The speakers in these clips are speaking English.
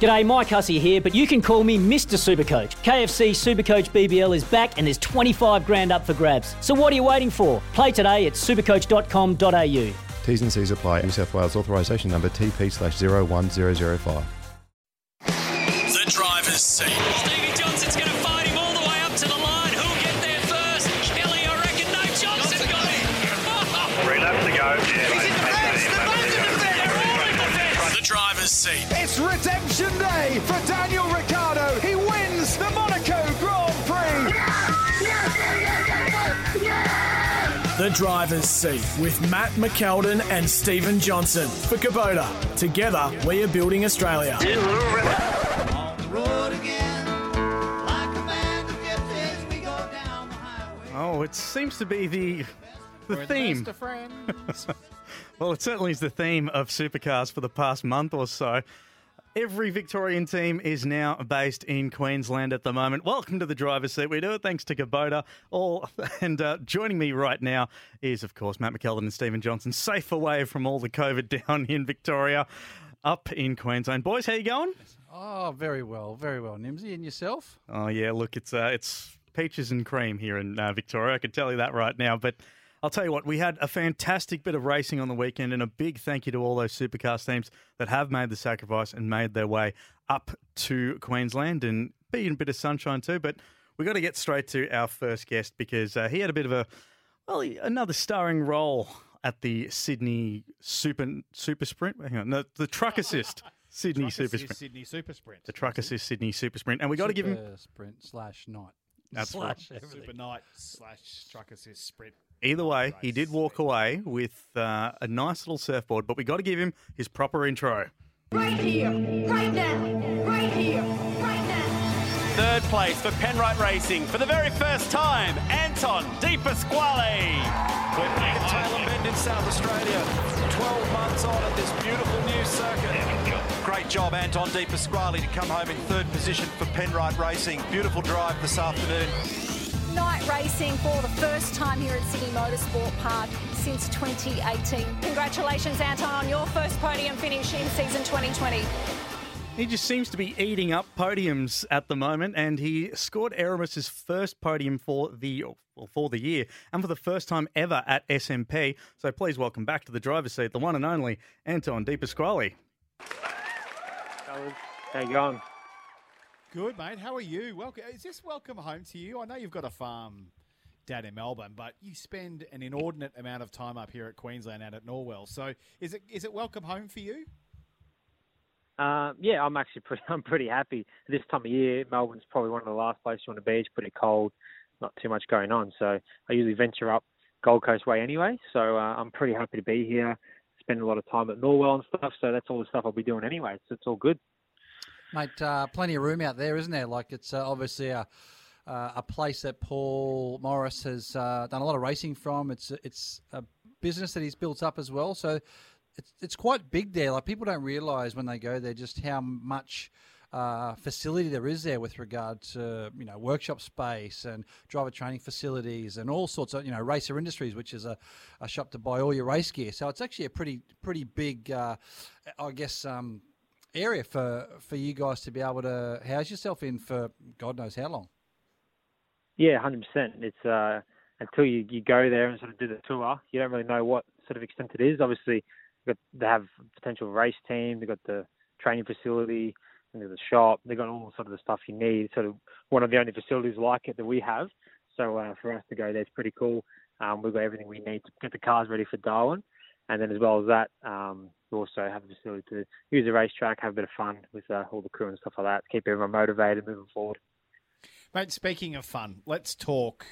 G'day, Mike Hussey here, but you can call me Mr. Supercoach. KFC Supercoach BBL is back and there's 25 grand up for grabs. So what are you waiting for? Play today at supercoach.com.au. T's and C's apply. New South Wales authorisation number TP slash 01005. The driver's seat. Stevie Johnson's going to fight him all the way up to the line. Who'll get there first? Kelly, I reckon. No, Johnson got him. Three laps to go. He's in the best. The best of the best. All in the best. The driver's seat. It's redemption day for Daniel Ricciardo. He wins the Monaco Grand Prix. The driver's seat with Matt McKeldin and Stephen Johnson for Kubota. Together, we are building Australia. Oh, it seems to be the the theme. well, it certainly is the theme of supercars for the past month or so. Every Victorian team is now based in Queensland at the moment. Welcome to the driver's seat. We do it thanks to Kubota. All and uh, joining me right now is, of course, Matt McKeldin and Stephen Johnson, safe away from all the COVID down in Victoria, up in Queensland. Boys, how you going? Oh, very well, very well, Nimsy. And yourself? Oh yeah, look, it's uh, it's peaches and cream here in uh, Victoria. I can tell you that right now. But I'll tell you what, we had a fantastic bit of racing on the weekend, and a big thank you to all those supercar teams that have made the sacrifice and made their way up to Queensland and be in a bit of sunshine too. But we've got to get straight to our first guest because uh, he had a bit of a well, another starring role at the Sydney Super Super Sprint. Hang on, no, the Truck Assist Sydney Truck Super Sprint. Sydney Super Sprint. The Truck Assist Sydney Super Sprint, and we got to give him Super Sprint slash night. That's right. slash everything. Super Night slash Truck Assist Sprint. Either way, he did walk away with uh, a nice little surfboard, but we got to give him his proper intro. Right here, right now, right here, right now. Third place for Penrite Racing for the very first time, Anton De Pasquale. We're back at Tailem Bend in South Australia, 12 months on at this beautiful new circuit. Great job, Anton De Pasquale, to come home in third position for Penrite Racing. Beautiful drive this afternoon. Night racing for the first time here at Sydney Motorsport Park since 2018. Congratulations, Anton, on your first podium finish in season 2020. He just seems to be eating up podiums at the moment, and he scored Erebus's first podium for the well, for the year, and for the first time ever at SMP. So please welcome back to the driver's seat, the one and only Anton De Pasquale. How you going? Good, mate. How are you? Welcome. Is this welcome home to you? I know you've got a farm down in Melbourne, but you spend an inordinate amount of time up here at Queensland and at Norwell. So is it is it welcome home for you? Uh, yeah, I'm actually pretty. I'm pretty happy this time of year. Melbourne's probably one of the last places you want to be. It's pretty cold, not too much going on. So I usually venture up Gold Coast way anyway. So uh, I'm pretty happy to be here. Spend a lot of time at Norwell and stuff. So that's all the stuff I'll be doing anyway. So it's all good. Mate, uh, plenty of room out there, isn't there? Like it's uh, obviously a uh, a place that Paul Morris has uh, done a lot of racing from. It's it's a business that he's built up as well. So it's it's quite big there. Like people don't realise when they go there just how much. Uh, facility there is there with regard to you know workshop space and driver training facilities and all sorts of you know racer industries, which is a, a shop to buy all your race gear. So it's actually a pretty pretty big, uh, I guess, um, area for for you guys to be able to house yourself in for God knows how long. Yeah, hundred percent. It's uh, until you, you go there and sort of do the tour, you don't really know what sort of extent it is. Obviously, got, they have a potential race team. They've got the training facility. And there's a shop. They've got all sort of the stuff you need. Sort of one of the only facilities like it that we have. So uh, for us to go there, it's pretty cool. Um, we've got everything we need to get the cars ready for Darwin. And then as well as that, um, we also have a facility to use the racetrack, have a bit of fun with uh, all the crew and stuff like that, keep everyone motivated moving forward. Mate, speaking of fun, let's talk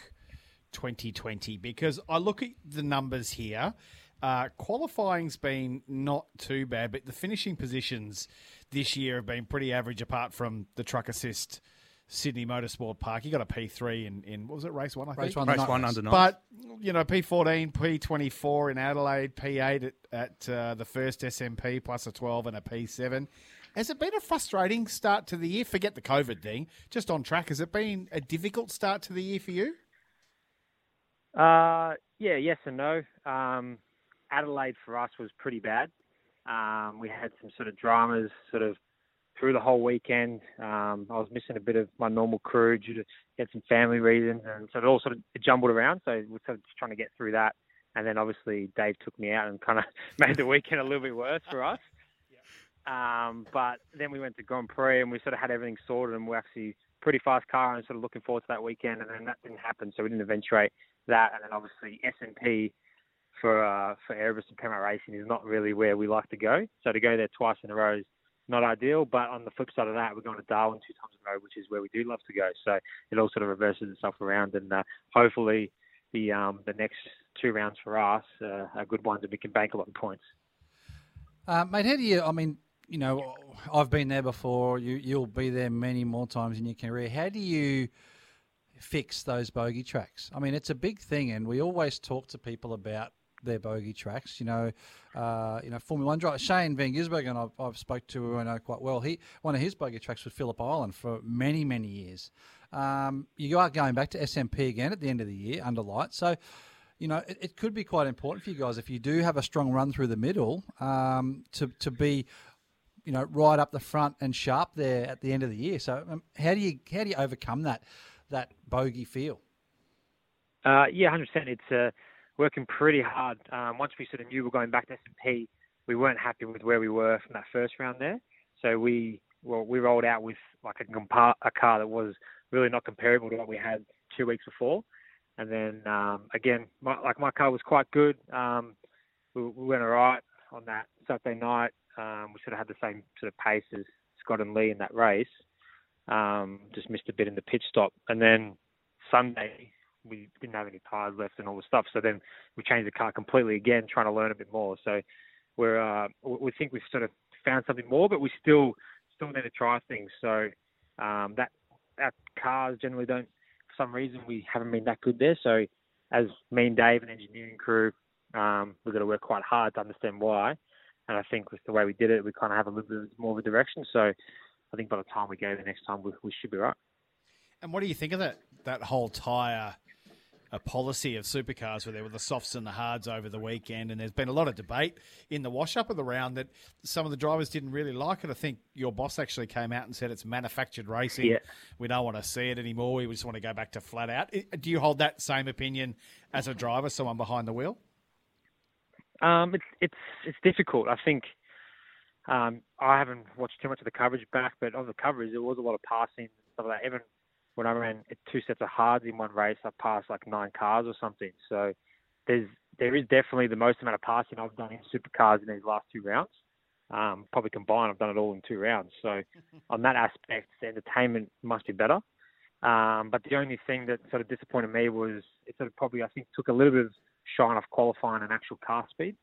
2020 because I look at the numbers here. Uh, qualifying's been not too bad, but the finishing positions this year have been pretty average apart from the truck assist Sydney Motorsport Park. You got a P3 in, in what was it, race one, I Race think? one, Race one night. under nines. But, you know, P14, P24 in Adelaide, P8 at, at uh, the first SMP, plus a 12 and a P7. Has it been a frustrating start to the year? Forget the COVID thing, just on track. Has it been a difficult start to the year for you? Uh, yeah, yes and no. Um, Adelaide for us was pretty bad. Um, we had some sort of dramas sort of through the whole weekend. Um, I was missing a bit of my normal crew due to get some family reasons, and so it all sort of jumbled around. So we're sort of just trying to get through that. And then obviously Dave took me out and kind of made the weekend a little bit worse for us. Um, but then we went to Grand Prix and we sort of had everything sorted and we're actually pretty fast car and sort of looking forward to that weekend. And then that didn't happen, so we didn't eventuate that. And then obviously S&P for uh, for Erebus and Penrite Racing is not really where we like to go. So to go there twice in a row is not ideal. But on the flip side of that, we're going to Darwin two times in a row, which is where we do love to go. So it all sort of reverses itself around, and uh, hopefully the um, the next two rounds for us uh, are good ones, and we can bank a lot of points. Uh, mate, how do you? I mean, you know, I've been there before. You you'll be there many more times in your career. How do you fix those bogey tracks? I mean, it's a big thing, and we always talk to people about their bogey tracks. You know, uh, you know, Formula One driver Shane Van Gisbergen, I've, I've spoke to who I know quite well. He one of his bogey tracks was Phillip Island for many many years. Um, you are going back to SMP again at the end of the year under light, so. You know, it, it could be quite important for you guys if you do have a strong run through the middle um, to to be you know, right up the front and sharp there at the end of the year. So, um, how do you how do you overcome that that bogey feel? Uh, yeah, hundred percent. It's uh, working pretty hard. Um, once we sort of knew we were going back to S and P, we weren't happy with where we were from that first round there. So we well we rolled out with like a, compa- a car that was really not comparable to what we had two weeks before. And then um, again, my, like my car was quite good. Um, we, we went all right on that Saturday night. Um, we sort of had the same sort of pace as Scott and Lee in that race. Um, just missed a bit in the pit stop, and then Sunday we didn't have any tires left and all the stuff. So then we changed the car completely again, trying to learn a bit more. So we're uh, we think we've sort of found something more, but we still still need to try things. So um, that our cars generally don't, for some reason, we haven't been that good there. So as me and Dave and engineering crew, um, we've got to work quite hard to understand why. And I think with the way we did it, we kind of have a little bit more of a direction. So I think by the time we go the next time, we, we should be right. And what do you think of that that whole tyre uh, policy of supercars, where there were the softs and the hards over the weekend? And there's been a lot of debate in the wash up of the round that some of the drivers didn't really like it. I think your boss actually came out and said it's manufactured racing. Yeah. We don't want to see it anymore. We just want to go back to flat out. Do you hold that same opinion as a driver, someone behind the wheel? Um, it's it's it's difficult. I think um, I haven't watched too much of the coverage back, but on the coverage, there was a lot of passing and stuff like that. Even when I ran two sets of hards in one race, I passed like nine cars or something. So there's there is definitely the most amount of passing I've done in supercars in these last two rounds. Um, probably combined, I've done it all in two rounds. So on that aspect, the entertainment must be better. Um, but the only thing that sort of disappointed me was it sort of probably I think took a little bit of shine off qualifying and actual car speed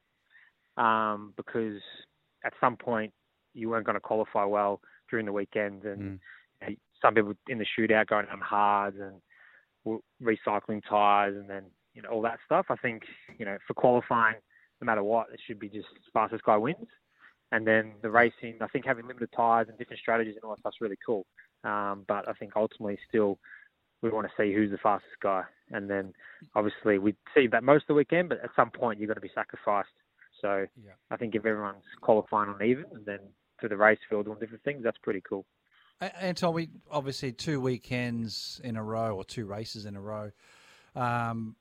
um, because at some point you weren't going to qualify well during the weekend, and you know, some people in the shootout going on hards and recycling tires, and then you know all that stuff. I think you know for qualifying, no matter what, it should be just fastest guy wins. And then the racing, I think having limited tires and different strategies and all that stuff's really cool. Um, but I think ultimately still we want to see who's the fastest guy. And then obviously we see that most of the weekend, but at some point you're going to be sacrificed. So I think if everyone's qualifying on even and then through the race field doing different things, that's pretty cool. A- Anton, we obviously two weekends in a row or two races in a row. Um,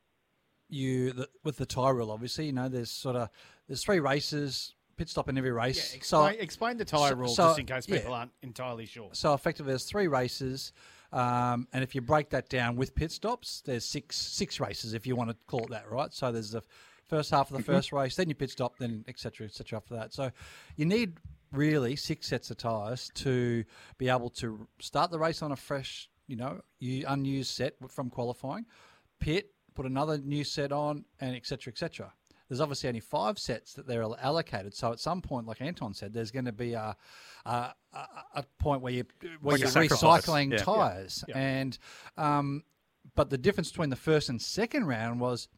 you the, with the tie rule, obviously, you know, there's sort of there's three races, pit stop in every race. Explain, explain the tyre so- rule so- just in case people yeah. aren't entirely sure. So effectively, there's three races, um, and if you break that down with pit stops, there's six six races if you want to call it that, right? So there's the first half of the first race, then you pit stop, then etc. etc. after that. So you need really six sets of tyres to be able to start the race on a fresh, you know, you unused set from qualifying, pit, put another new set on, and etc. etc. there's obviously only five sets that they're allocated. So at some point, like Anton said, there's going to be a a, a, point where you where like you're recycling Yeah. tires, Yeah. and um, but the difference between the first and second round was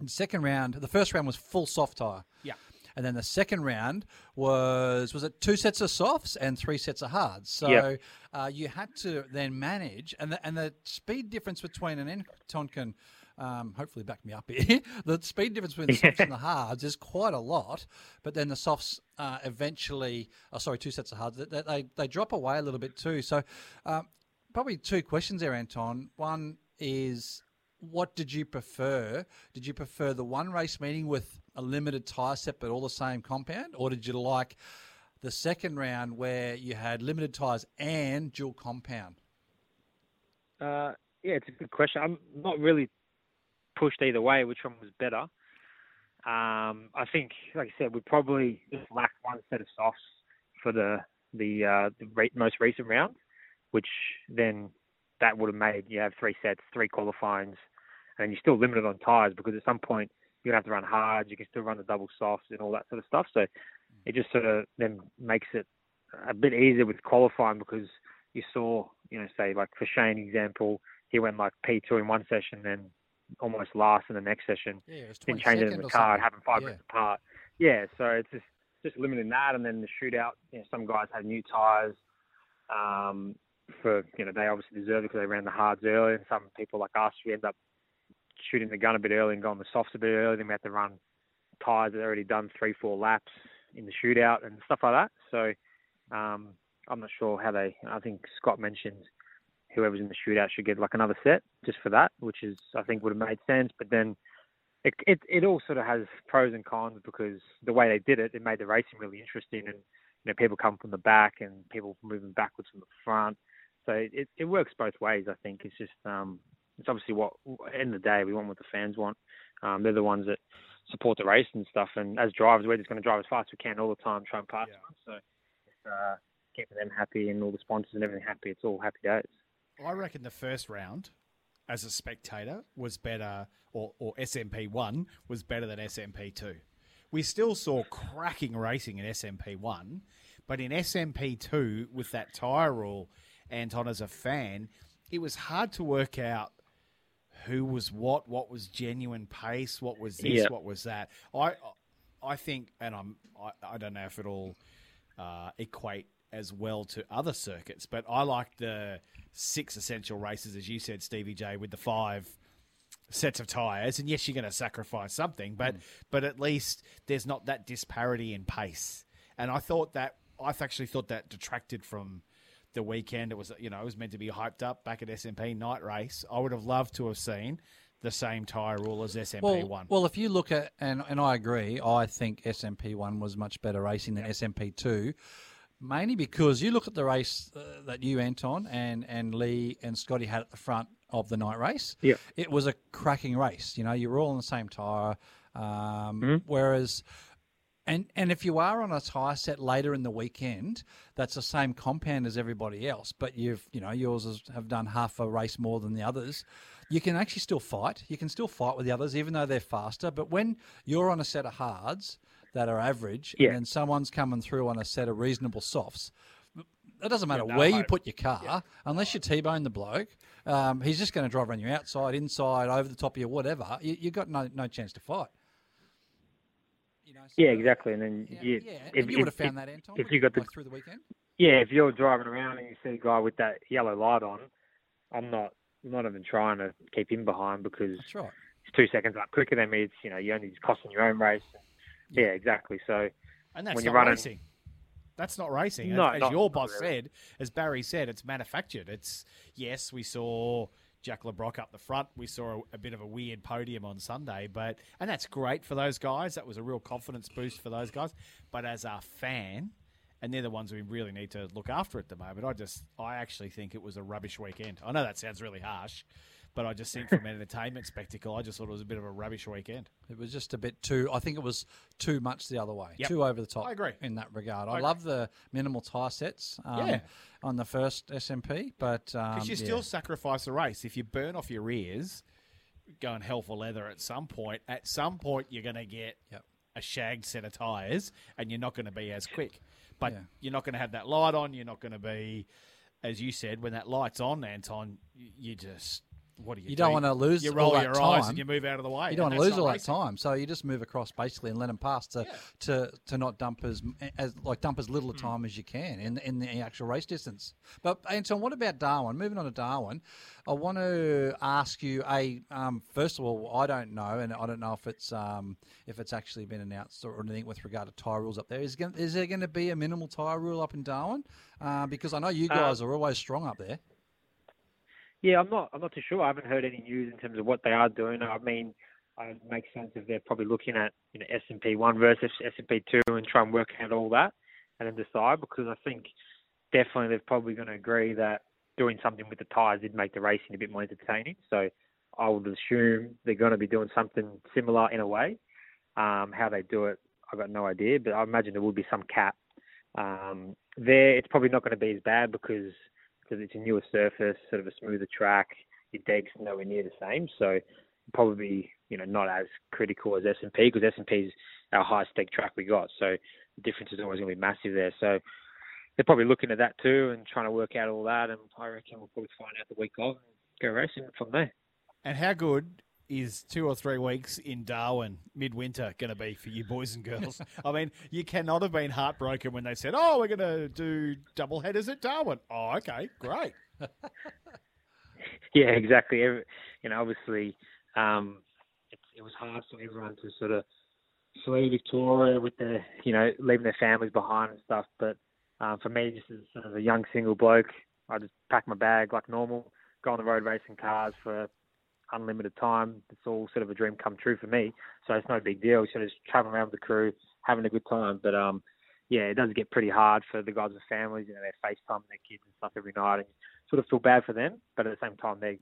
the second round. The first round was full soft tire. Yeah. And then the second round was was it two sets of softs and three sets of hards. So Yep. uh, you had to then manage, and the, and the speed difference between an Anton can um, hopefully back me up here. the speed difference between the softs and the hards is quite a lot, but then the softs uh, eventually, oh, sorry, two sets of hards, they, they, they drop away a little bit too. So um, probably two questions there, Anton. One is what did you prefer? Did you prefer the one race meeting with a limited tyre set but all the same compound, or did you like the second round where you had limited tyres and dual compound? Uh, yeah, it's a good question. I'm not really pushed either way. Which one was better? Um, I think, like I said, we probably just lacked one set of softs for the the, uh, the re- most recent round, which then that would have made you have three sets, three qualifyings, and you're still limited on tyres because at some point gonna have to run hard. You can still run the double softs and all that sort of stuff. So it just sort of then makes it a bit easier with qualifying because you saw, you know, say like for Shane example, he went like P2 in one session, then almost last in the next session. Yeah, Didn't change it in the car, having five Yeah. minutes apart. Yeah, so it's just just limiting that, and then the shootout. You know, some guys had new tyres. Um, for you know, they obviously deserve it because they ran the hards early, and some people like us, we end up shooting the gun a bit early and going the softs a bit early. Then we have to run tyres that already done three, four laps in the shootout and stuff like that. So um, I'm not sure how they. I think Scott mentioned whoever's in the shootout should get like another set just for that, which is I think would have made sense. But then it it, it all sort of has pros and cons because the way they did it, it made the racing really interesting and. You know, people come from the back and people moving backwards from the front. So it, it works both ways. I think it's just um, it's obviously what at the end of the day we want what the fans want. Um, they're the ones that support the race and stuff. And as drivers, we're just going to drive as fast as we can all the time, try and pass them. So it's, uh, keeping them happy and all the sponsors and everything happy. It's all happy days. I reckon the first round, as a spectator, was better, or, or SMP one was better than SMP two. We still saw cracking racing in SMP one, but in SMP two, with that tyre rule, Anton as a fan, it was hard to work out who was what, what was genuine pace, what was this, what was that. I I think, and I'm I, I don't know if it'll uh, equate as well to other circuits, but I like the six essential races, as you said, Stevie J, with the five sets of tires. And yes, you're going to sacrifice something, but but at least there's not that disparity in pace. And I thought that I've actually thought that detracted from the weekend. It was you know it was meant to be hyped up back at SMP night race. I would have loved to have seen the same tyre rule as SMP Well, one. well, if you look at and and I agree, I think SMP one was much better racing than SMP two, mainly because you look at the race uh, that you Anton and and Lee and Scotty had at the front of the night race. Yeah. it was a cracking race. You know, you were all on the same tire, um, Mhm. whereas. And and if you are on a tyre set later in the weekend, that's the same compound as everybody else, but you've you know yours has, have done half a race more than the others. You can actually still fight. You can still fight with the others, even though they're faster. But when you're on a set of hards that are average, Yeah. and then someone's coming through on a set of reasonable softs, it doesn't matter no where you put your car, unless you T-bone the bloke. Um, he's just going to drive around you outside, inside, over the top of you, whatever. You, you've got no no chance to fight. Yeah, exactly. And then Yeah, you, yeah. if, And you would have found if- that, Anton, If you got the like through the weekend. yeah, if you're driving around and you see a guy with that yellow light on, I'm not I'm not even trying to keep him behind because That's right. he's two seconds up quicker than me. It's you know you're only just costing your own race. Yeah, exactly. So And that's when not you're running, racing. That's not racing. As- No, as not- your boss really. said, as Barry said, it's manufactured. It's yes, we saw Jack Le Brocq up the front. We saw a, a bit of a weird podium on Sunday, but and that's great for those guys. That was a real confidence boost for those guys. But as a fan, and they're the ones we really need to look after at the moment. I just, I actually think it was a rubbish weekend. I know that sounds really harsh, but I just think from an entertainment spectacle, I just thought it was a bit of a rubbish weekend. It was just a bit too. I think it was too much the other way, Yep. too over the top. I agree. in that regard. I I, love the minimal tyre sets. Um, Yeah. on the first SMP, but um, Because you yeah. still sacrifice the race. If you burn off your ears, going hell for leather at some point. At some point, you're going to get a shagged set of tyres, and you're not going to be as quick. But Yeah. you're not going to have that light on. You're not going to be, as you said, when that light's on, Anton. You, you just what do you? You don't do? want to lose You all roll that your time. eyes and you move out of the way. You don't want to lose all not that time, so you just move across basically and let them pass to to, to not dump as, as like dump as little Hmm. time as you can in in the actual race distance. But Anton, what about Darwin? Moving on to Darwin, I want to ask you a um, first of all, I don't know, and I don't know if it's um, if it's actually been announced or anything with regard to tyre rules up there. Is, going, is there going to be a minimal tyre rule up in Darwin? Uh, because I know you Uh, guys are always strong up there. Yeah, I'm not. I'm not too sure. I haven't heard any news in terms of what they are doing. I mean, it makes sense if they're probably looking at you know S and P one versus S and P two and try and work out all that and then decide. Because I think definitely they're probably going to agree that doing something with the tyres did make the racing a bit more entertaining. So I would assume they're going to be doing something similar in a way. Um, how they do it, I've got no idea, but I imagine there will be some cap. Um, there, it's probably not going to be as bad because because it's a newer surface, sort of a smoother track. Your deck's nowhere near the same, so probably you know not as critical as S and P because S and P is our highest deck track we got. So the difference is always going to be massive there. So they're probably looking at that too and trying to work out all that. And I reckon we'll probably find out the week of and go racing from there. And how good is two or three weeks in Darwin midwinter going to be for you boys and girls? I mean, you cannot have been heartbroken when they said, "Oh, we're going to do double headers at Darwin." Oh, okay, great. Yeah, exactly. Every, you know, obviously, um, it, it was hard for everyone to sort of flee Victoria with their, you know, leaving their families behind and stuff. But um, for me, just as sort of a young single bloke, I just pack my bag like normal, go on the road racing cars for unlimited time. It's all sort of a dream come true for me. So it's no big deal. Sort of just traveling around with the crew, having a good time. But um, yeah, it does get pretty hard for the guys with families. You know, they're FaceTime their kids and stuff every night, and sort of feel bad for them. But at the same time, they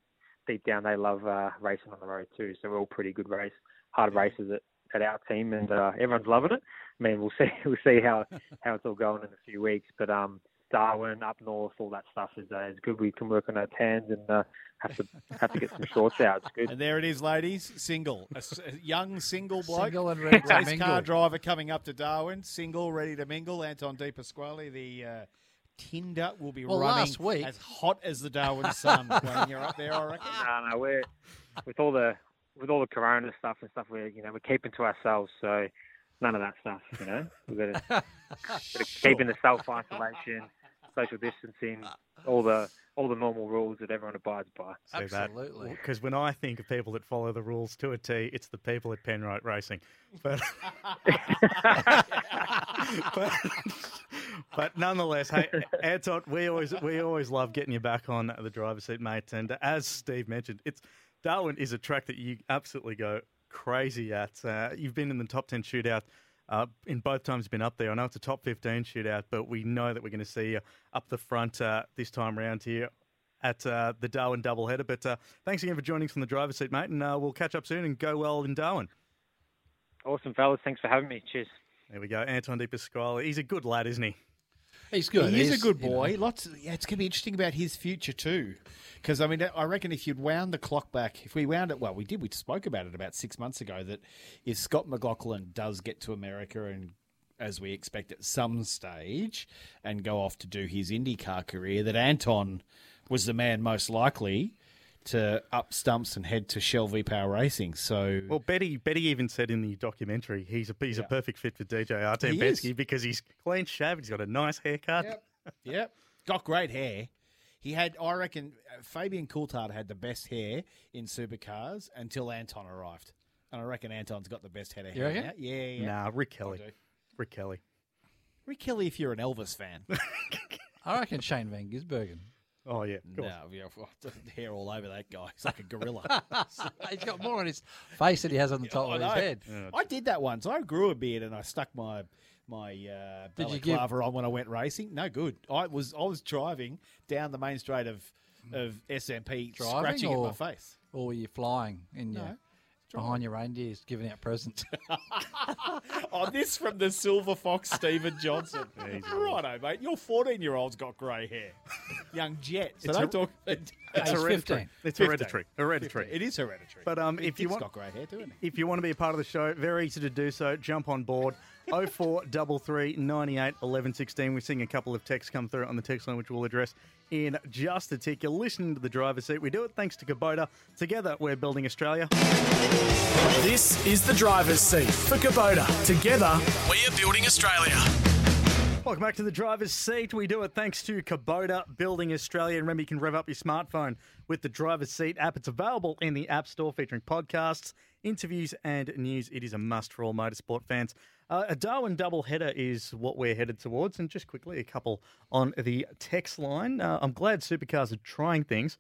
deep down they love uh, racing on the road too. So we're all pretty good race, hard races at, at our team, and uh, everyone's loving it. I mean, we'll see we'll see how how it's all going in a few weeks. But um, Darwin up north, all that stuff is uh, is good. We can work on our tans and uh, have to have to get some shorts out. It's good. And there it is, ladies. Single, a, s- a young single bloke, Single and ready to race mingle. car driver coming up to Darwin. Single, ready to mingle. Anton De Pasquale, the uh, Tinder will be Well, running last week- as hot as the Darwin sun when you're up there. I reckon. no, no, we're with all the with all the corona stuff and stuff. We're you know we're keeping to ourselves. So none of that stuff. You know, we've got to, got to keep in the self isolation, social distancing, all the all the normal rules that everyone abides by. Absolutely. Because when I think of people that follow the rules to a T, it's the people at Penrite Racing. But, but, but nonetheless, hey, Anton, we always we always love getting you back on the driver's seat, mate. And as Steve mentioned, it's Darwin is a track that you absolutely go crazy at. Uh, you've been in the top ten shootout. Uh, in both times you've been up there. I know it's a top 15 shootout, but we know that we're going to see you up the front uh, this time around here at uh, the Darwin doubleheader. But uh, thanks again for joining us from the driver's seat, mate, and uh, we'll catch up soon and go well in Darwin. Awesome, fellas. Thanks for having me. Cheers. There we go. Anton De Pasquale. He's a good lad, isn't he? He's good. He is a good you know, boy. Lots. Yeah, it's going to be interesting about his future too, because I mean, I reckon if you'd wound the clock back, if we wound it, well, we did. We spoke about it about six months ago that if Scott McLaughlin does get to America and as we expect at some stage, and go off to do his IndyCar career, that Anton was the man most likely to up stumps and head to Shell V Power Racing. So Well, Betty Betty even said in the documentary he's a he's a perfect fit for DJ RT He Penske because he's clean shaved. He's got a nice haircut. Yep. Got great hair. He had, I reckon, uh, Fabian Coulthard had the best hair in supercars until Anton arrived. And I reckon Anton's got the best head of hair reckon? now. Yeah, yeah. Nah, Rick Kelly. Rick Kelly. Rick Kelly, if you're an Elvis fan. I reckon Shane Van Gisbergen. Oh yeah, no, yeah, hair all over that guy. He's like a gorilla. He's got more on his face than he has on the top I of his know. head. I did that once. I grew a beard and I stuck my my uh, Did you balaclava on when I went racing. No good. I was I was driving down the main straight of of SMP, Driving scratching or, at my face. Or were you flying in No. Your behind your reindeers, giving out presents. oh, this from the Silver Fox, Stephen Johnson. Righto, mate. Your 14 year old's got grey hair. Young Jet. So It's don't talk. It's hereditary. It's hereditary. Hereditary. 15. It is hereditary. But um, Big if you want, got grey hair too, isn't he? if you want to be a part of the show, very easy to do so. Jump on board. 0433 98 11 16. We're seeing a couple of texts come through on the text line, which we'll address in just a tick. You're listening to the driver's seat. We do it thanks to Kubota. Together, we're building Australia. This is the driver's seat for Kubota. Together, We are building Australia. Welcome back to the driver's seat. We do it thanks to Kubota Building Australia. And remember, you can rev up your smartphone with the driver's seat app. It's available in the App Store featuring podcasts, interviews, and news. It is a must for all motorsport fans. Uh, a Darwin double header is what we're headed towards. And just quickly, a couple on the text line. Uh, I'm glad supercars are trying things.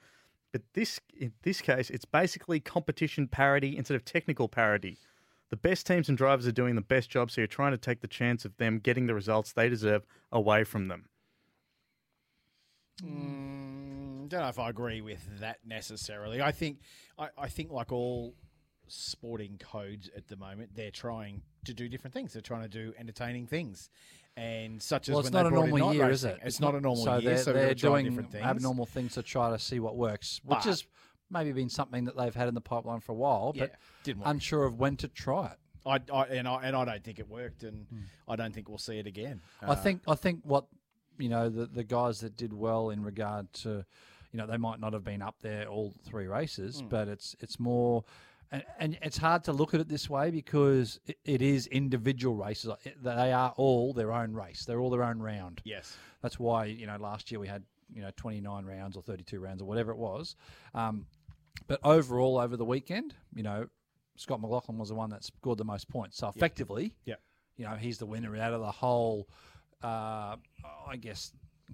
But this, in this case, it's basically competition parity instead of technical parity. The best teams and drivers are doing the best job, so you're trying to take the chance of them getting the results they deserve away from them. Mm, don't know if I agree with that necessarily. I think, I, I think like all sporting codes at the moment, they're trying to do different things. They're trying to do entertaining things, and such as well, when it's not a normal year, racing. is it? It's, not, a normal so year, They're, so they're doing different things. abnormal things to try to see what works, which But- has maybe been something that they've had in the pipeline for a while, but Yeah, didn't unsure of when to try it. I, I and I and I don't think it worked, and I don't think we'll see it again. I Uh, think I think what you know the the guys that did well in regard to you know they might not have been up there all three races, Mm. but it's it's more. And, and it's hard to look at it this way because it, it is individual races. They are all their own race. They're all their own round. Yes. That's why you know last year we had you know 29 rounds or 32 rounds or whatever it was. Um, but overall, over the weekend, you know, Scott McLaughlin was the one that scored the most points. So effectively, Yeah. you know, he's the winner out of the whole, uh, I guess,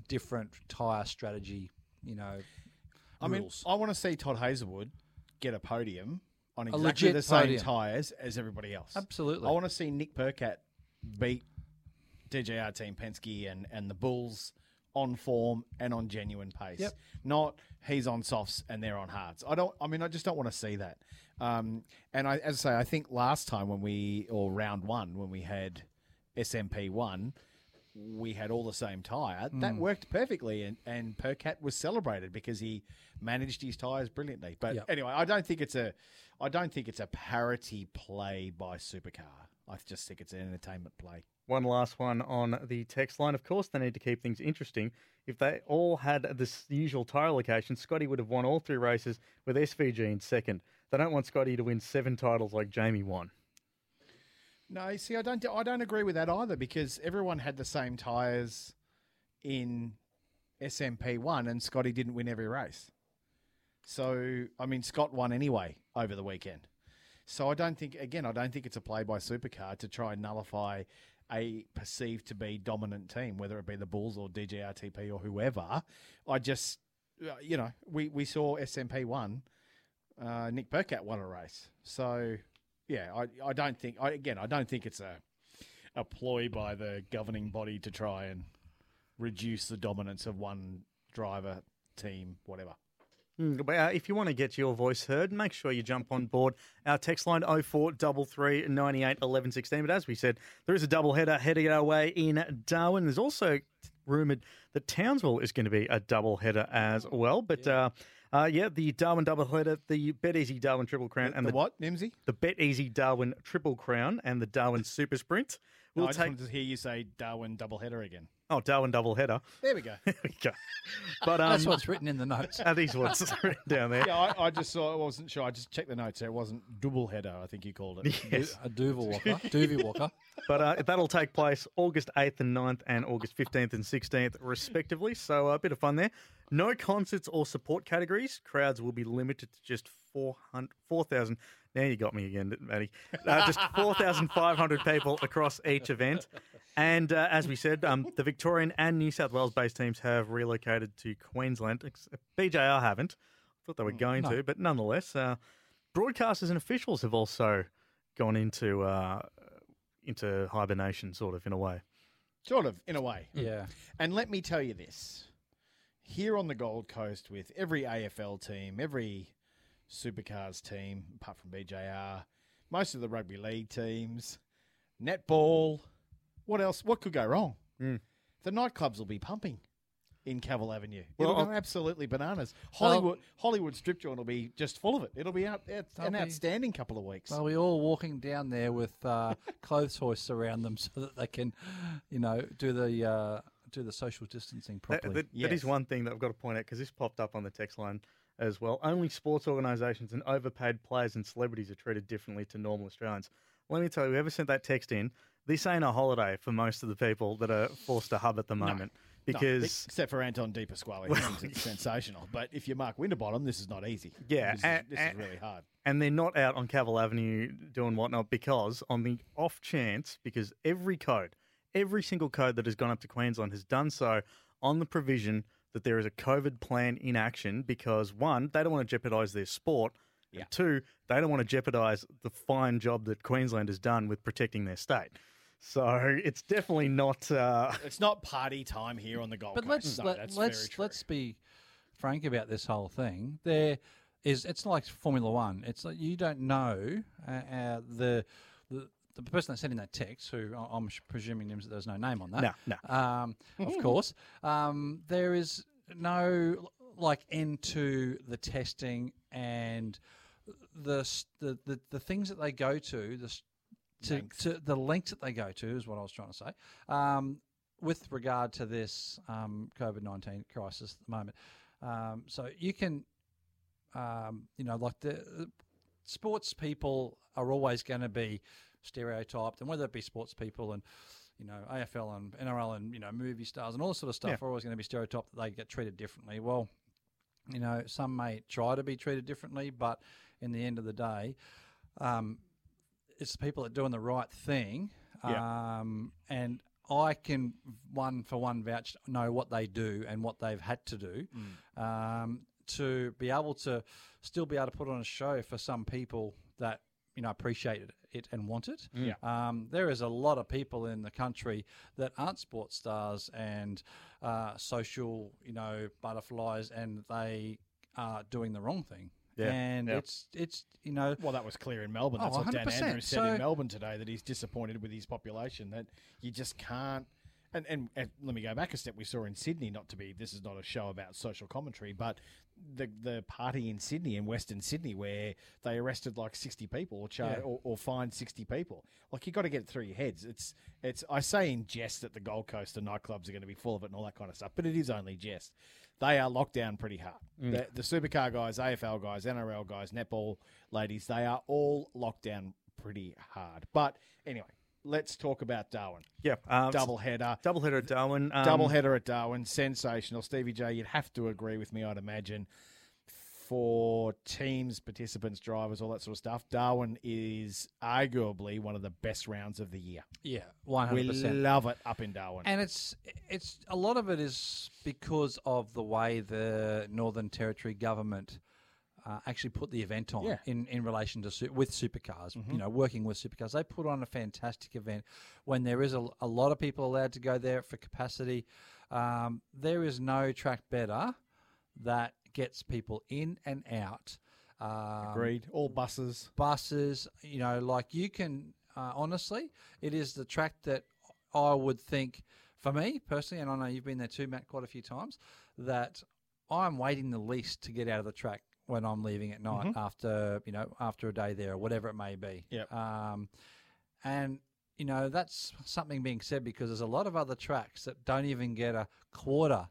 different tyre strategy, you know, I mean. I want to see Todd Hazelwood get a podium on A exactly the same podium. tyres as everybody else. Absolutely. I want to see Nick Percat beat DJR Team Penske and, and the Bulls on form and on genuine pace. Yep. Not he's on softs and they're on hards. I don't. I mean, I just don't want to see that. Um, and I, as I say, I think last time when we or round one when we had SMP one, we had all the same tire. That Mm. worked perfectly, and and Percat was celebrated because he managed his tires brilliantly. But Yep. anyway, I don't think it's a, I don't think it's a parity play by Supercar. I just think it's an entertainment play. One last one on the text line. Of course, they need to keep things interesting. If they all had this usual tyre location, Scotty would have won all three races with SVG in second. They don't want Scotty to win seven titles like Jamie won. No, see, I don't, I don't agree with that either because everyone had the same tyres in SMP one, and Scotty didn't win every race. So, I mean, Scott won anyway over the weekend. So, I don't think, again, I don't think it's a play by Supercar to try and nullify a perceived to be dominant team, whether it be the Bulls or DJRTP or whoever. I just, uh, you know, we, we saw SMP one, uh, Nick Percat won a race. So, yeah, I, I don't think, I, again, I don't think it's a, a ploy by the governing body to try and reduce the dominance of one driver, team, whatever. Mm, but, uh, if you want to get your voice heard, make sure you jump on board our text line 0433 98 11 16. But as we said, there is a double header heading our way in Darwin. There's also rumoured that Townsville is going to be a double header as well. But uh, uh, yeah, the Darwin double header, the Bet Easy Darwin Triple Crown, and the what, Nimsy? The Bet Easy Darwin Triple Crown and the Darwin Super Sprint No, will I just take. wanted to hear you say Darwin double header again. Oh, Darwin double header. There we go. there we go. But um, That's what's written in the notes. Are these what's written down there. Yeah, I, I just saw. I wasn't sure. I just checked the notes. There it wasn't double header. I think you called it. Yes. A Duval Walker, Doovie Walker. But uh, that'll take place August 8th and 9th and August 15th and 16th, respectively. So uh, a bit of fun there. No concerts or support categories. Crowds will be limited to just 400 4,000. now you got me again, Matty. Uh, just 4,500 people across each event. And uh, as we said, um, the Victorian and New South Wales based teams have relocated to Queensland. BJR haven't. I Thought they were going No. to, but nonetheless, uh, broadcasters and officials have also gone into uh, into hibernation, sort of in a way. Sort of, in a way. Yeah. And let me tell you this: here on the Gold Coast, with every AFL team, every supercars team, apart from BJR, most of the rugby league teams, netball. What else? What could go wrong? Mm. The nightclubs will be pumping in Cavill Avenue. Well, It'll go I'll- absolutely bananas. Hollywood Hollywood Strip Joint will be just full of it. It'll be out, out, an be- outstanding couple of weeks. Well, we're all walking down there with uh, clothes hoists around them so that they can, you know, do the uh, do the social distancing That, properly. that- that is one thing that I've got to point out because this popped up on the text line as well. Only sports organisations and overpaid players and celebrities are treated differently to normal Australians. Let me tell you, whoever sent that text in, this ain't a holiday for most of the people that are forced to hub at the moment No, because. except for Anton De Pasquale, who's it's sensational. But if you're Mark Winterbottom, this is not easy. Yeah, this, and- is, this and- is really hard. and they're not out on Cavill Avenue doing whatnot because, on the off chance, because every code, every single code that has gone up to Queensland has done so on the provision that there is a COVID plan in action because, one, they don't want to jeopardise their sport. Yeah. And two, they don't want to jeopardise the fine job that Queensland has done with protecting their state. So it's definitely not. Uh, It's not party time here on the Gold But Coast. let's No, let, that's let's very true. let's be frank about this whole thing. There is it's like Formula One. It's like you don't know uh, uh, the the. Person that sent in that text, who I- I'm presuming there's no name on that. No, no. Um, of course, um, there is no like end to the testing and the s- the the, the things that they go to. The s- to, Length. to the lengths that they go to is what I was trying to say. Um, with regard to this um, COVID nineteen crisis at the moment, um, so you can, um, you know, like the sports people are always going to be stereotyped, and whether it be sports people and you know AFL and NRL and you know movie stars and all this sort of stuff Yeah. are always going to be stereotyped that they get treated differently. Well, you know, some may try to be treated differently, but in the end of the day, um, it's the people that are doing the right thing. Yeah. Um, and I can one for one vouch know what they do and what they've had to do um, to be able to still be able to put on a show for some people that you know appreciate it, it and want it. Yeah. Um, there is a lot of people in the country that aren't sports stars and uh, social, you know, butterflies, and they are doing the wrong thing. Yeah, And yeah. it's it's you know Well, that was clear in Melbourne. Oh, That's what Dan Andrews said So- in Melbourne today that he's disappointed with his population. That you just can't. And, and, and let me go back a step. We saw in Sydney, not to be this is not a show about social commentary, but the the party in Sydney, in Western Sydney, where they arrested like sixty people or char- Yeah. or, or fined sixty people. Like you got to get it through your heads. It's it's. I say in jest that the Gold Coast and nightclubs are going to be full of it and all that kind of stuff, but it is only jest. They are locked down pretty hard. Mm. The, the supercar guys, AFL guys, NRL guys, netball ladies, they are all locked down pretty hard. But anyway, let's talk about Darwin. yeah, um, Double header. double header at Darwin. Um, Double header at Darwin, sensational. Stevie J, you'd have to agree with me, I'd imagine. For teams, participants, drivers, all that sort of stuff, Darwin is arguably one of the best rounds of the year. yeah, hundred percent. We love it up in Darwin. And it's it's a lot of it is because of the way the Northern Territory government uh, actually put the event on Yeah. Mm-hmm. in, in relation to with supercars. You know, working with supercars, they put on a fantastic event when there is a, a lot of people allowed to go there for capacity. Um, there is no track better that gets people in and out. Um, Agreed. All buses. buses. You know, like you can uh, honestly, it is the track that I would think for me personally, and I know you've been there too, Matt, quite a few times. That I'm waiting the least to get out of the track when I'm leaving at night after you know after a day there or whatever it may be. Yep. Um, and you know that's something being said because there's a lot of other tracks that don't even get a quarter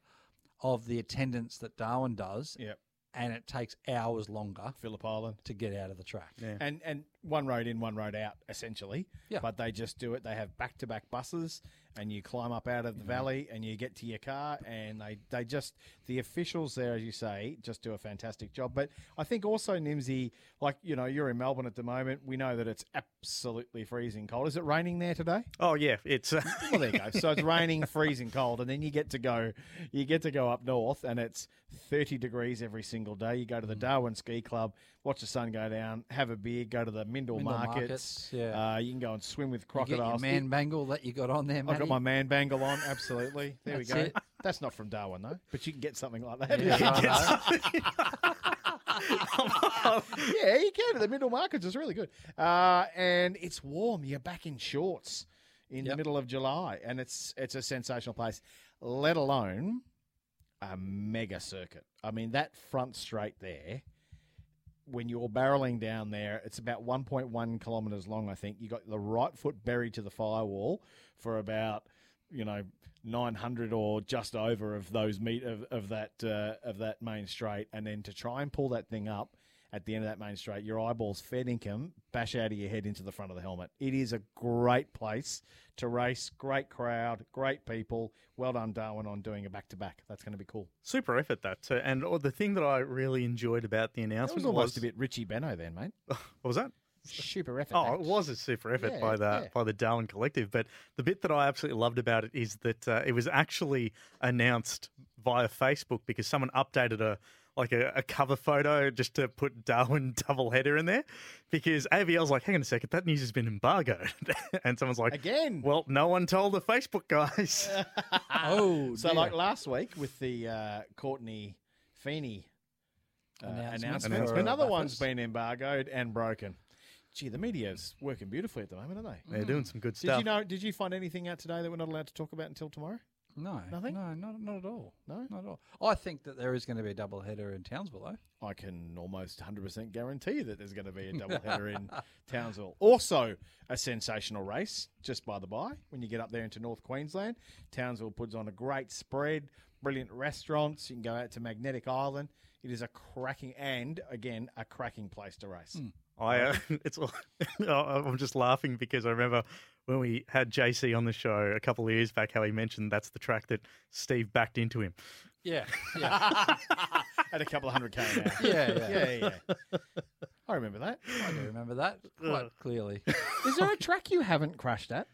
of the attendance that Darwin does, Yep. and it takes hours longer Phillip Island. to get out of the track. Yeah. And and one road in, one road out, essentially. Yeah. But they just do it. They have back to back buses, and you climb up out of the valley, and you get to your car, and they they just the officials there, as you say, just do a fantastic job. But I think also Nimsy, like you know, you're in Melbourne at the moment. We know that it's absolutely freezing cold. Is it raining there today? Oh yeah, it's uh, Well, there you go. So it's raining, freezing cold, and then you get to go, you get to go up north, and it's thirty degrees every single day. You go to the Mm. Darwin Ski Club, watch the sun go down, have a beer, go to the Mindil, Mindil markets. markets, yeah. uh, you can go and swim with You crocodiles. man bangle that you got on there, I've got my man bangle on, absolutely. There we go. it. That's not from Darwin though, but you can get something like that. Yeah, yeah, you can. The middle markets is really good, uh, and it's warm. You're back in shorts in the middle of July, and it's it's a sensational place. Let alone a mega circuit. I mean, that front straight there. When you're barreling down there, it's about 1.1 kilometres long. I think you got the right foot buried to the firewall for about you know 900 or just over of those meat of, of that uh, of that main straight, and then to try and pull that thing up at the end of that main straight, your eyeballs fed income bash out of your head into the front of the helmet. It is a great place to race. Great crowd, great people. Well done, Darwin, on doing a back to back. That's going to be cool. Super effort that too. And uh, the thing that I really enjoyed about the That announcement was almost a bit Richie Benaud then, mate. What was that? Super effort. Oh, that. it was a super effort Yeah, by the yeah. by the Darwin Collective. But the bit that I absolutely loved about it is that uh, it was actually announced via Facebook because someone updated a like a, a cover photo just to put Darwin double header in there because AVL's like, hang on a second, that news has been embargoed, and someone's like, again. Well, no one told the Facebook guys. oh, so like last week with the uh, Courtney Feeney uh, Announcement announcement, for another Bathurst. one's been embargoed and broken. Gee, the media's working beautifully at the moment, aren't they? They're doing some good stuff. Did stuff. you know? Did you find anything out today that we're not allowed to talk about until tomorrow? No, Nothing? No, not, not at all. No, not at all. I think that there is going to be a double header in Townsville, though. I can almost 100% guarantee that there's going to be a double header in Townsville. Also, a sensational race, just by the by, when you get up there into North Queensland. Townsville puts on a great spread, brilliant restaurants. You can go out to Magnetic Island. It is a cracking, and again, a cracking place to race. I uh, it's all- I'm just laughing because I remember when we had JC on the show a couple of years back how he mentioned that's the track that Steve backed into him. Yeah, yeah. At a couple of hundred K an hour. Yeah, yeah. yeah, yeah. I remember that. I do remember that quite clearly. Is there a track you haven't crashed at?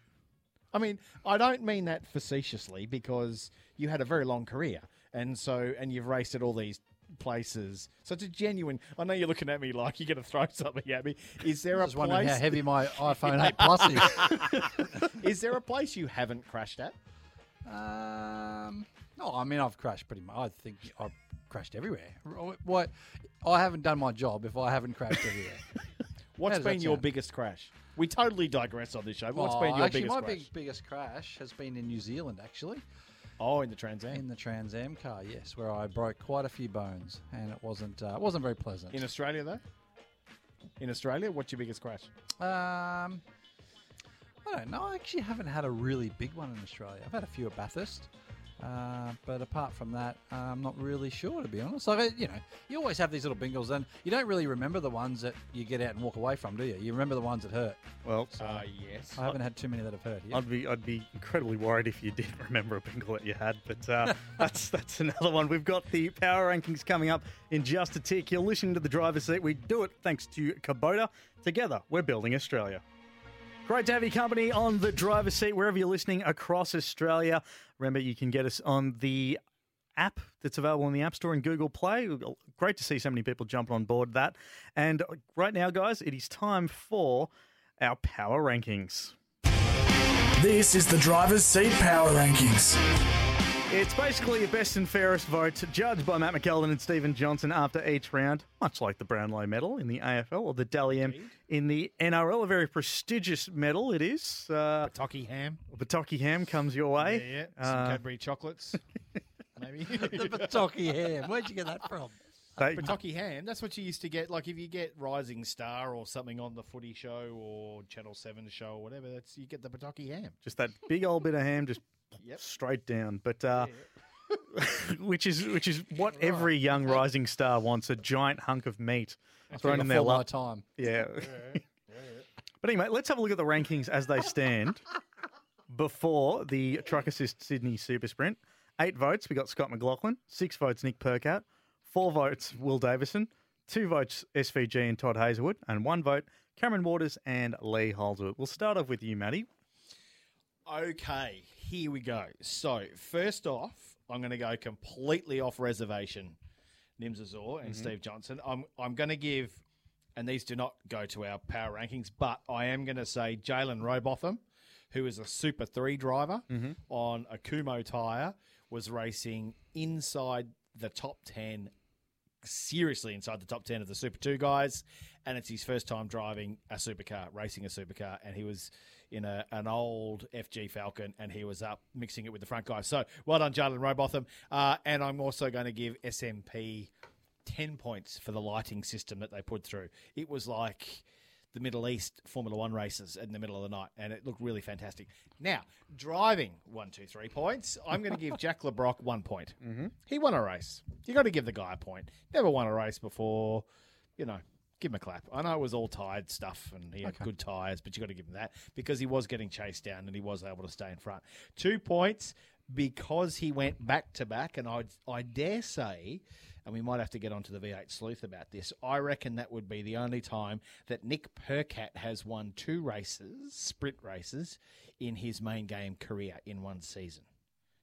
I mean, I don't mean that facetiously because you had a very long career, and so and you've raced at all these places. So it's a genuine. I know you're looking at me like you're going to throw something at me. Is there a Just wondering how heavy my iPhone 8 Plus is. is there a place you haven't crashed at? Um, no, I mean I've crashed pretty much. I think I've crashed everywhere. What? I haven't done my job if I haven't crashed everywhere. What's been your sound? biggest crash? We totally digress on this show. What's Oh, been your actually, biggest my crash? big, biggest crash has been in New Zealand, actually. Oh, in the Trans Am. In the Trans Am car, yes, where I broke quite a few bones, and it wasn't uh, it wasn't very pleasant. In Australia, though. In Australia, what's your biggest crash? Um, I don't know. I actually haven't had a really big one in Australia. I've had a few at Bathurst, uh, but apart from that, uh, I'm not really sure to be honest. Like you know, you always have these little bingles, and you don't really remember the ones that you get out and walk away from, do you? You remember the ones that hurt. Well, uh, yes. I haven't had too many that have hurt. Yet. I'd be I'd be incredibly worried if you didn't remember a bingle that you had, but uh, that's that's another one. We've got the power rankings coming up in just a tick. You're listening to the driver's seat. We do it thanks to Kubota. Together, we're building Australia. Great to have your company on the driver's seat wherever you're listening across Australia. Remember, you can get us on the app that's available in the App Store and Google Play. Great to see so many people jumping on board that. And right now, guys, it is time for our power rankings. This is the driver's seat power rankings. It's basically a best and fairest vote judged by Matt McKeldin and Stephen Johnson after each round, much like the Brownlow medal in the AFL or the Dally M in the NRL. A very prestigious medal it is. Uh, Pawtucky ham. Pawtucky ham comes your way. Yeah, yeah. Some Uh, Cadbury chocolates, maybe. the Pawtucky ham. Where'd you get that from? They- Pawtucky ham. That's what you used to get. Like if you get Rising Star or something on the Footy Show or Channel Seven show or whatever, that's you get the Pawtucky ham. Just that big old bit of ham, just Yep. straight down. But uh, which is which is what every young rising star wants—a giant hunk of meat thrown in their Before my lap. time. Yeah. but anyway, let's have a look at the rankings as they stand before the Truck Assist Sydney Super Sprint. Eight votes, we got Scott McLaughlin. Six votes, Nick Percat. Four votes, Will Davison. Two votes, SVG and Todd Hazelwood. And one vote, Cameron Waters and Lee Holdsworth. We'll start off with you, Matty. Okay, here we go. So first off, I'm going to go completely off reservation. Nims Azor and Mhm. Steve Johnson. I'm I'm going to give, and these do not go to our power rankings, but I am going to say Jaylyn Robotham, who is a Super Three driver Mhm. on a Kumho tire, was racing inside the top ten seriously inside the top 10 of the Super 2 guys. And it's his first time driving a supercar, racing a supercar. And he was in a, an old FG Falcon and he was up mixing it with the front guys. So well done, Jaylyn Robotham. Uh, and I'm also going to give SMP 10 points for the lighting system that they put through. It was like the Middle East Formula One races in the middle of the night, and it looked really fantastic. Now, driving one, two, three points. I'm going to give Jack Le Brocq one point. Mhm. He won a race. You got to give the guy a point. Never won a race before. You know, give him a clap. I know it was all tired stuff, and he had Okay. good tires, but you got to give him that because he was getting chased down and he was able to stay in front. Two points because he went back to back, and I I dare say and we might have to get onto the V8 sleuth about this. I reckon that would be the only time that Nick Percat has won two races, sprint races, in his main game career in one season.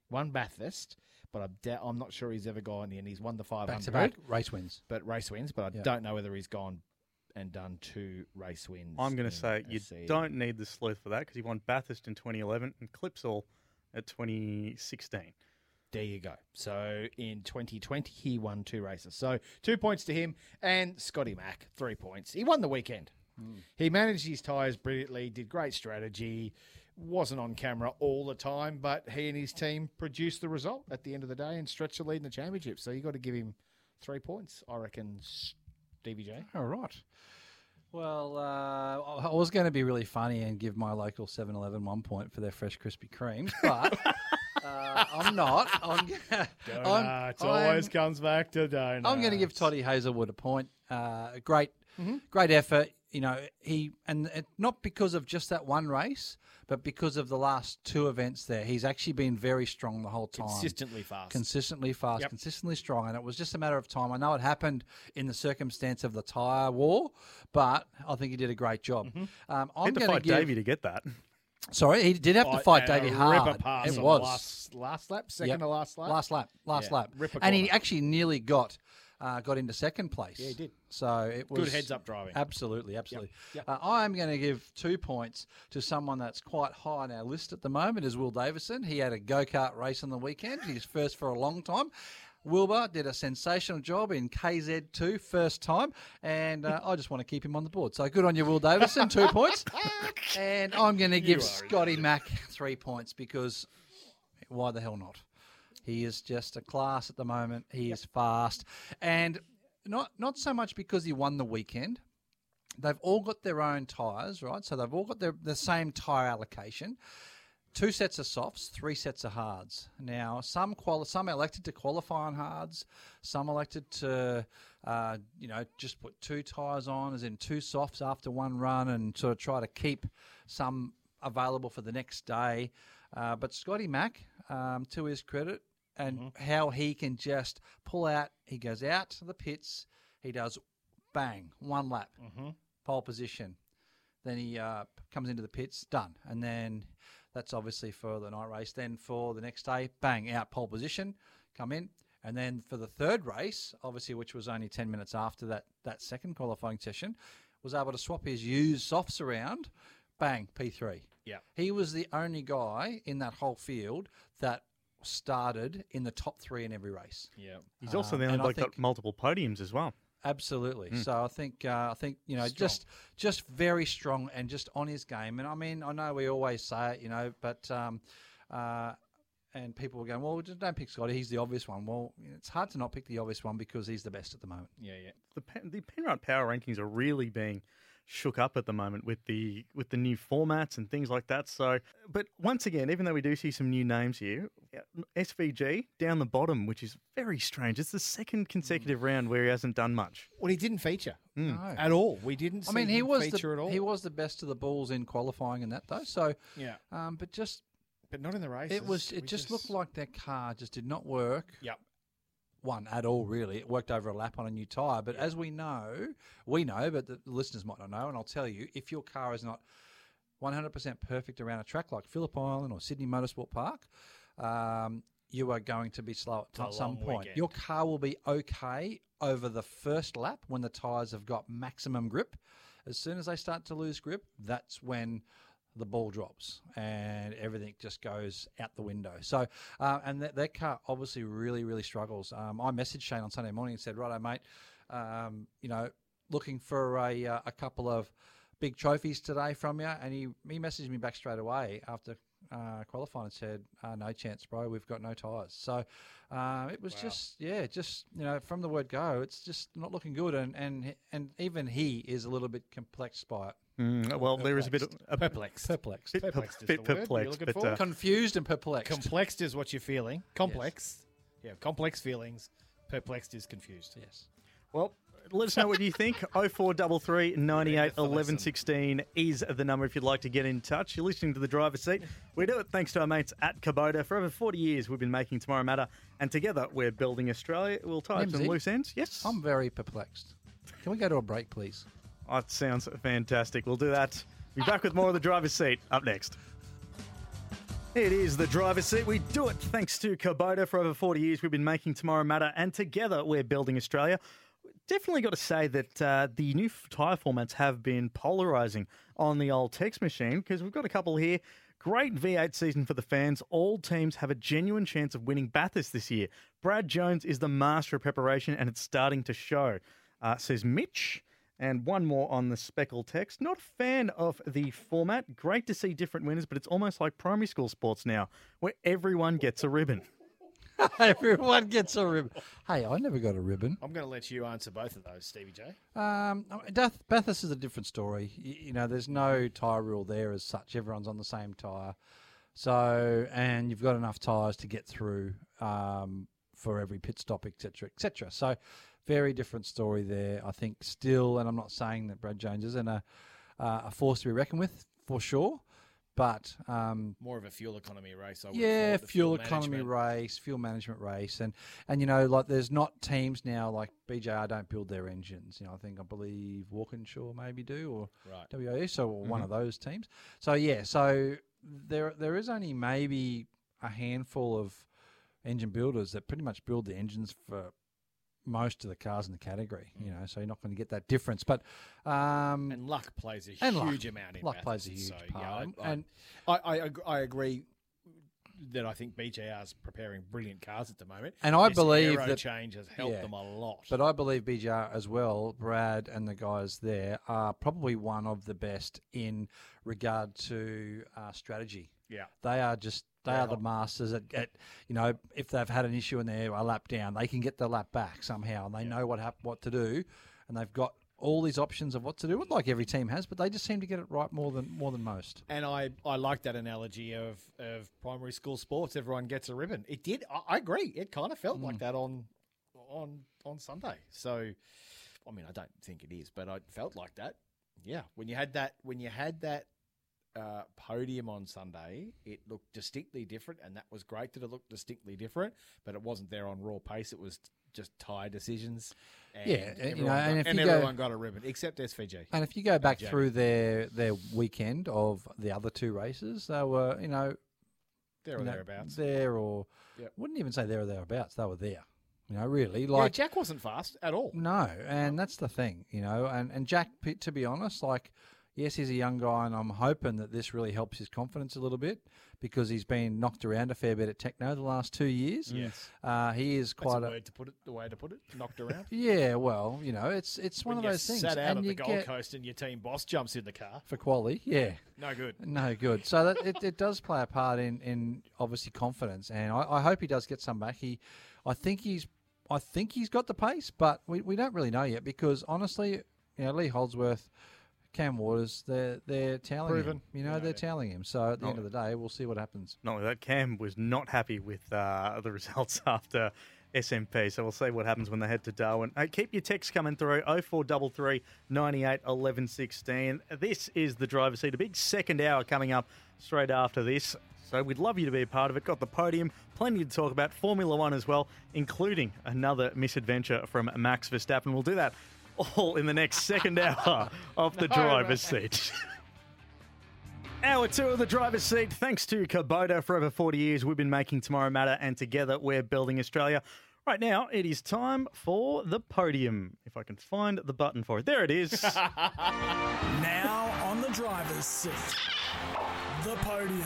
One Bathurst, but I'm, da- I'm not sure he's ever gone in. He's won the 500. Back-to-back race wins. But race wins, but I Yeah. don't know whether he's gone and done two race wins. I'm going to say you SC. don't need the sleuth for that because he won Bathurst in 2011 and Clipsal at 2016. There you go. So in 2020, he won two races. So two points to him and Scotty Mack, three points. He won the weekend. Hmm. He managed his tyres brilliantly, did great strategy, wasn't on camera all the time, but he and his team produced the result at the end of the day and stretched the lead in the championship. So you got to give him three points, I reckon, Stevie J. All right. Well, uh, I was going to be really funny and give my local 7 Eleven one point for their fresh Krispy Kremes, but uh, I'm not. I'm, gonna- I'm, Donuts always comes back to donuts. I'm going to give Toddy Hazelwood a point. Uh, great, Mm-hmm. great effort. You know, he and it, not because of just that one race, but because of the last two events there. He's actually been very strong the whole time. Consistently fast. Consistently fast, Yep. consistently strong, and it was just a matter of time. I know it happened in the circumstance of the tyre war, but I think he did a great job. Um, I'm gonna fight give, Davey to get that. Sorry, he did have to fight Davey hard. pass It was last, last lap, second Yep. to last lap. Last lap, last Yeah, lap, and he actually nearly got uh, got into second place. Yeah, he did. So it was Good was heads-up driving. Absolutely, absolutely. Yep. Uh, I am going to give two points to someone that's quite high on our list at the moment. Is Will Davison? He had a go kart race on the weekend. He's first for a long time. Wilbur did a sensational job in KZ2 first time, and uh, I just want to keep him on the board. So good on you, Will Davison, two points. And I'm going to give Scotty Mack three points because why the hell not? He is just a class at the moment. He is fast, and not not so much because he won the weekend. They've all got their own tyres, right? So they've all got their the same tyre allocation. Two sets of softs, three sets of hards. Now, some quali- some elected to qualify on hards, some elected to, uh, you know, just put two tyres on, as in two softs after one run, and sort of try to keep some available for the next day. Uh, but Scotty Mack, um, to his credit, and how he can just pull out, he goes out to the pits, he does bang, one lap, pole position. Then he uh, comes into the pits, done. And then that's obviously for the night race. Then for the next day, bang, out pole position, come in. And then for the third race, obviously, which was only 10 minutes after that, that second qualifying session, was able to swap his used softs around, bang, P3. Yeah. He was the only guy in that whole field that started in the top three in every race. Yeah. He's also Um, the only and think- got multiple podiums as well. Absolutely. Mm. So I think uh, I think you know Strong. just just very strong and just on his game. And I mean I know we always say it, you know, but um, uh, and people were going, well, just don't pick Scotty. He's the obvious one. Well, it's hard to not pick the obvious one because he's the best at the moment. Yeah, yeah. The Pen- the Penrite Power rankings are really being shook up at the moment with the with the new formats and things like that. So, but once again, even though we do see some new names here, SVG down the bottom, which is very strange. It's the second consecutive round where he hasn't done much. Well, he didn't feature Mm. No. at all. We didn't. I mean, he him was feature the at all. he was the best of the bulls in qualifying and that though. So Yeah. um, but just but not in the races. It was it We just, looked like their car just did not work. Yep. One at all, really. It worked over a lap on a new tyre. But as we know, we know, but the listeners might not know, and I'll tell you, if your car is not 100% perfect around a track like Phillip Island or Sydney Motorsport Park, um, you are going to be slow a at some point. weekend. Your car will be okay over the first lap when the tyres have got maximum grip. As soon as they start to lose grip, that's when the ball drops and everything just goes out the window. So, uh, and that, that car obviously really, really struggles. Um, I messaged Shane on Sunday morning and said, "Righto, mate, um, you know, looking for a uh, a couple of big trophies today from you." And he he messaged me back straight away after. Uh, qualifying and said, uh, "No chance, bro. We've got no tyres." So uh, it was just, yeah, just you know, from the word go, it's just not looking good, and and and even he is a little bit complexed by it. Mm, well, there is a bit of a Perplexed. Perplexed. Bit, Perplexed is bit the word you're perplexed, but uh, confused and perplexed. Complexed is what you're feeling. Complex. Yeah, complex feelings. Perplexed is confused. Yes. Well, let us know what you think. 0433 98 11 16 is the number if you'd like to get in touch. You're listening to the driver's seat. We do it thanks to our mates at Kubota. For over 40 years, we've been making Tomorrow Matter, and together we're building Australia. We'll tie up some loose ends. Yes. I'm very perplexed. Can we go to a break, please? Oh, that sounds fantastic. We'll do that. Be back with more of the driver's seat up next. It is the driver's seat. We do it thanks to Kubota. For over 40 years, we've been making Tomorrow Matter, and together we're building Australia. Definitely got to say that uh, the new tyre formats have been polarising on the old text machine because we've got a couple here. Great V8 season for the fans. All teams have a genuine chance of winning Bathurst this year. Brad Jones is the master of preparation, and it's starting to show, uh, says Mitch. And one more on the speckle text. Not a fan of the format. Great to see different winners, but it's almost like primary school sports now, where everyone gets a ribbon. Everyone gets a ribbon. Hey, I never got a ribbon. I'm going to let you answer both of those, Stevie J. Um, Bath- Bathurst is a different story. You, you know, there's no tyre rule there as such. Everyone's on the same tyre. So, and you've got enough tyres to get through um, for every pit stop, etc., etc. So, very different story there. I think still, and I'm not saying that Brad Jones isn't a, uh, a force to be reckoned with for sure, but um, More of a fuel economy race. I would yeah, the fuel economy race, fuel management race, and and you know, like there's not teams now like BJR don't build their engines. You know, I think I believe Walkinshaw maybe do or Right. So or one of those teams. So yeah, so there there is only maybe a handful of engine builders that pretty much build the engines for most of the cars in the category. You know, so you're not going to get that difference. But um, And luck plays a and luck. huge amount in Luck plays a huge so, part. Yeah, And- I, and I, I, I, agree that I think BJR's preparing brilliant cars at the moment. And I This believe that change has helped yeah. them a lot. But I believe BJR as well, Brad and the guys there are probably one of the best in regard to uh, strategy. Yeah. they are just they are the masters at, at you know if they've had an issue and they're a lap down, they can get the lap back somehow, and they know what hap- what to do, and they've got all these options of what to do, like every team has, but they just seem to get it right more than more than most. And I, I like that analogy of, of primary school sports. Everyone gets a ribbon. It did. I, I agree. It kind of felt like mm. that on on on Sunday. So, I mean, I don't think it is, but I felt like that. Yeah, when you had that, when you had that uh, podium on Sunday, it looked distinctly different, and that was great that it looked distinctly different. But it wasn't there on raw pace. It was just tie decisions. And Yeah, and, you everyone know, and got, and go- everyone got a ribbon except SVG. And if you go back Jamie. through their their weekend of the other two races, they were you know There or you know, thereabouts. there or Yep. wouldn't even say there or thereabouts. They were there. You know, really yeah, like Jack wasn't fast at all. No, and that's the thing, you know. And and Jack, to be honest, like yes, he's a young guy, and I'm hoping that this really helps his confidence a little bit because he's been knocked around a fair bit at Tekno the last two years. Yes. uh, he is That's quite a a. word to put it. The way to put it, knocked around. Yeah, well, you know, it's it's when one of you those things, Sat out and at you the Gold get Coast and your team boss jumps in the car. for quality. Yeah, No good. no good. So that it, it does play a part in in obviously confidence, and I, I hope he does get some back. He, I think he's, I think he's got the pace, but we, we don't really know yet because honestly, you know, Lee Holdsworth, Cam Waters, they're they're telling Proven. him, you know, they're telling him. So at the end of the day, we'll see what happens. Not only that, Cam was not happy with uh, the results after SMP, so we'll see what happens when they head to Darwin. Hey, keep your texts coming through 0433 98 11 16. This is the driver's seat, a big second hour coming up straight after this. So we'd love you to be a part of it. Got the podium, plenty to talk about, Formula One as well, including another misadventure from Max Verstappen. We'll do that all in the next second hour of the driver's seat. Hour two of the driver's seat. Thanks to Kubota for over 40 years. We've been making Tomorrow Matter, and together we're building Australia. Right now, it is time for the podium. If I can find the button for it. There it is. Now on the driver's seat. The podium.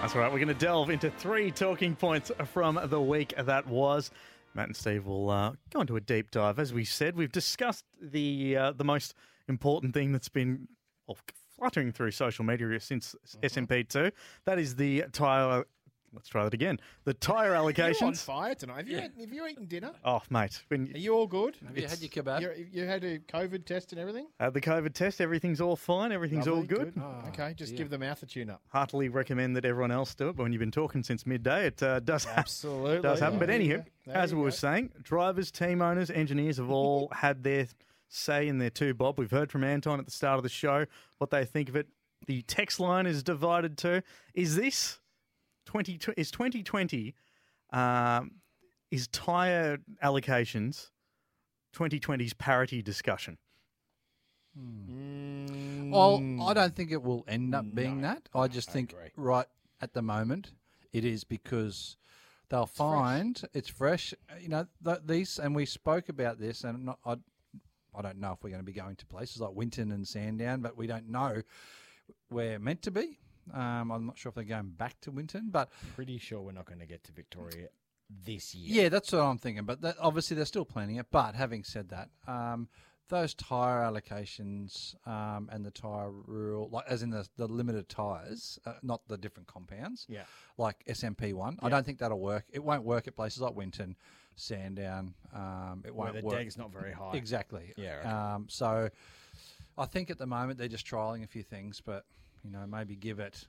That's right. We're going to delve into three talking points from the week that was. Matt and Steve will uh, go into a deep dive. As we said, we've discussed the uh, the most important thing that's been well, fluttering through social media since SMP2. That is the tire. Let's try that again. The tire You're on fire tonight. Have you, had, have you eaten dinner? Oh, mate. When Are you all good? Have you had your kebab? You, you had a COVID test and everything? Had the COVID test, everything's all fine, everything's all Lovely, good. Oh, okay, just give the mouth a tune up. Heartily recommend that everyone else do it. But when you've been talking since midday, it uh, does Absolutely. does happen. But There anywho. There as you we were saying, drivers, team owners, engineers have all had their say in their two bob. We've heard from Anton at the start of the show what they think of it. The text line is divided too. Is this twenty? Is twenty twenty? Um, is tire allocations 2020's parity discussion? Well, I don't think it will end up being that. I just think agree. right at the moment it is because they'll find it's fresh. You know, th- these, and we spoke about this, and not, I, I don't know if we're going to be going to places like Winton and Sandown, but we don't know we're meant to be. Um, I'm not sure if they're going back to Winton, but Pretty sure we're not going to get to Victoria this year. yeah, that's what I'm thinking. But that, obviously, they're still planning it. But having said that, um, those tyre allocations um, and the tyre rule, like as in the, the limited tyres, uh, not the different compounds, Yeah. like SMP one, I don't think that'll work. It won't work at places like Winton, Sandown. Um, it won't work. the work. deg's not very high. Exactly. Yeah. Um, so I think at the moment they're just trialing a few things, but you know maybe give it.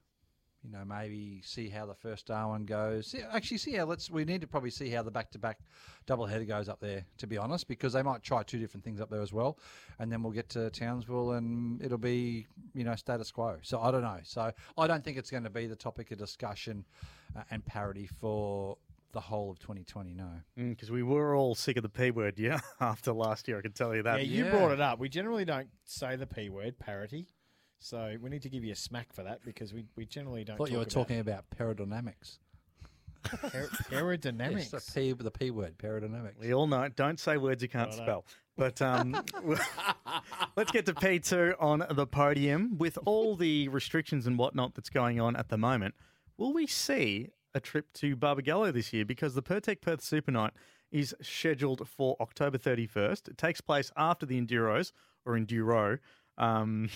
You know, maybe see how the first Darwin goes. See, actually, see how let's. We need to probably see how the back-to-back double header goes up there. To be honest, because they might try two different things up there as well, and then we'll get to Townsville and it'll be you know status quo. So I don't know. So I don't think it's going to be the topic of discussion uh, and parity for the whole of 2020. No. Because we were all sick of the P word, yeah, after last year, I can tell you that. Yeah, that. you brought it up. We generally don't say the P word, parity. So we need to give you a smack for that because we, we generally don't I thought talk you were about talking about paradynamics. Par- aerodynamics. Yes, the P, the P word, paradynamics. We all know, it. don't say words you can't spell. But um, let's get to P2 on the podium. With all the restrictions and whatnot that's going on at the moment, will we see a trip to Barbagallo this year? Because the Pirtek Perth Super Night is scheduled for October 31st. It takes place after the Enduros, or Enduro. Um,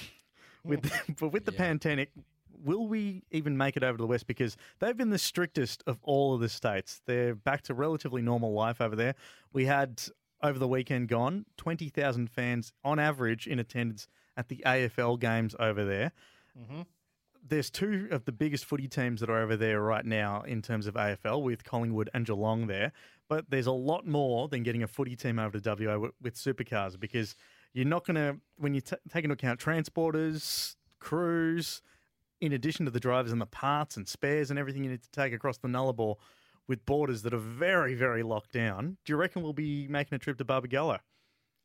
with but with the pandemic, will we even make it over to the west? Because they've been the strictest of all of the states. They're back to relatively normal life over there. We had over the weekend gone twenty thousand fans on average in attendance at the AFL games over there. Mm-hmm. There's two of the biggest footy teams that are over there right now in terms of AFL with Collingwood and Geelong there. But there's a lot more than getting a footy team over to WA with supercars because you're not going to, when you t- take into account transporters, crews, in addition to the drivers and the parts and spares and everything you need to take across the Nullarbor with borders that are very, very locked down, do you reckon we'll be making a trip to Barbagallo?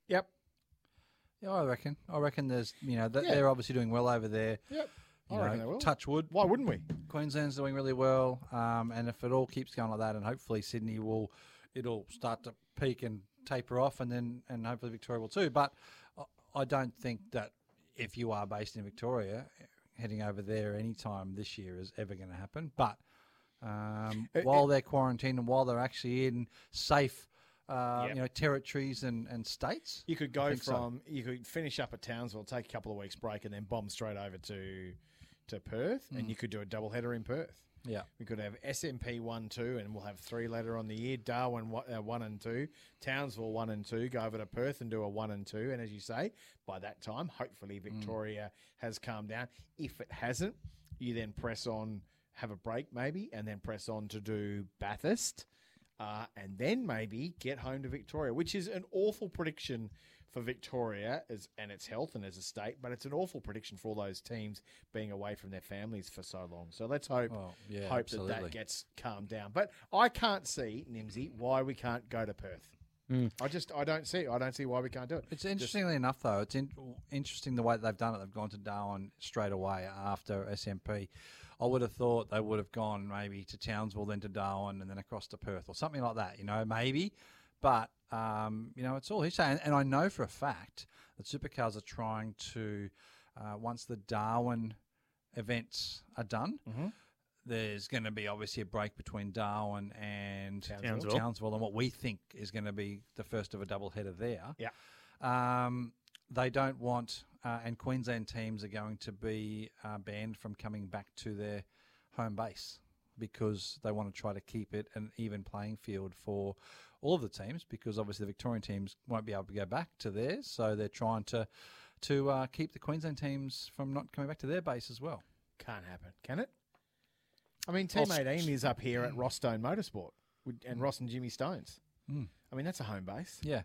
Yep. Yeah, I reckon. I reckon there's, you know, th- Yeah. they're obviously doing well over there. Yep. You I reckon know, they will. touch wood. Why wouldn't we? Queensland's doing really well, um, and if it all keeps going like that, and hopefully Sydney will, it'll start to peak and taper off, and then and hopefully Victoria will too. But I- don't think that if you are based in Victoria, heading over there anytime this year is ever going to happen. But um, It- while they're quarantined and while they're actually in safe, uh, Yep. you know, territories and, and states, You could go think so. from you could finish up at Townsville, take a couple of weeks break, and then bomb straight over to to Perth, and Mm. you could do a double header in Perth. Yeah. we could have SMP one two, and we'll have three later on the year. Darwin one, uh, one and two, Townsville one and two. Go over to Perth and do a one and two. And as you say, by that time, hopefully Victoria has calmed down. If it hasn't, you then press on, have a break maybe, and then press on to do Bathurst. Uh, and then maybe get home to Victoria, which is an awful prediction for Victoria as and its health and as a state, but it's an awful prediction for all those teams being away from their families for so long. So let's hope Oh, yeah, hope that absolutely. that gets calmed down. But I can't see Nimsy why we can't go to Perth. Mm. I just I don't see I don't see why we can't do it. It's interestingly enough, though, it's in, interesting the way that they've done it. They've gone to Darwin straight away after SMP. I would have thought they would have gone maybe to Townsville, then to Darwin, and then across to Perth or something like that. You know, maybe. But um, you know, it's all hearsay, and, and I know for a fact that supercars are trying to uh, once the Darwin events are done. Mhm. There's going to be obviously a break between Darwin and Townsville. Townsville, and what we think is going to be the first of a double header there. Yeah. Um, they don't want, uh, and Queensland teams are going to be uh, banned from coming back to their home base because they want to try to keep it an even playing field for all of the teams because obviously the Victorian teams won't be able to go back to theirs, so they're trying to to uh, keep the Queensland teams from not coming back to their base as well. Can't happen, can it? I mean, Team I'll 18 is up here at Rostone Motorsport with, and Ross and Jimmy Stones. Mm. I mean, that's a home base. Yeah.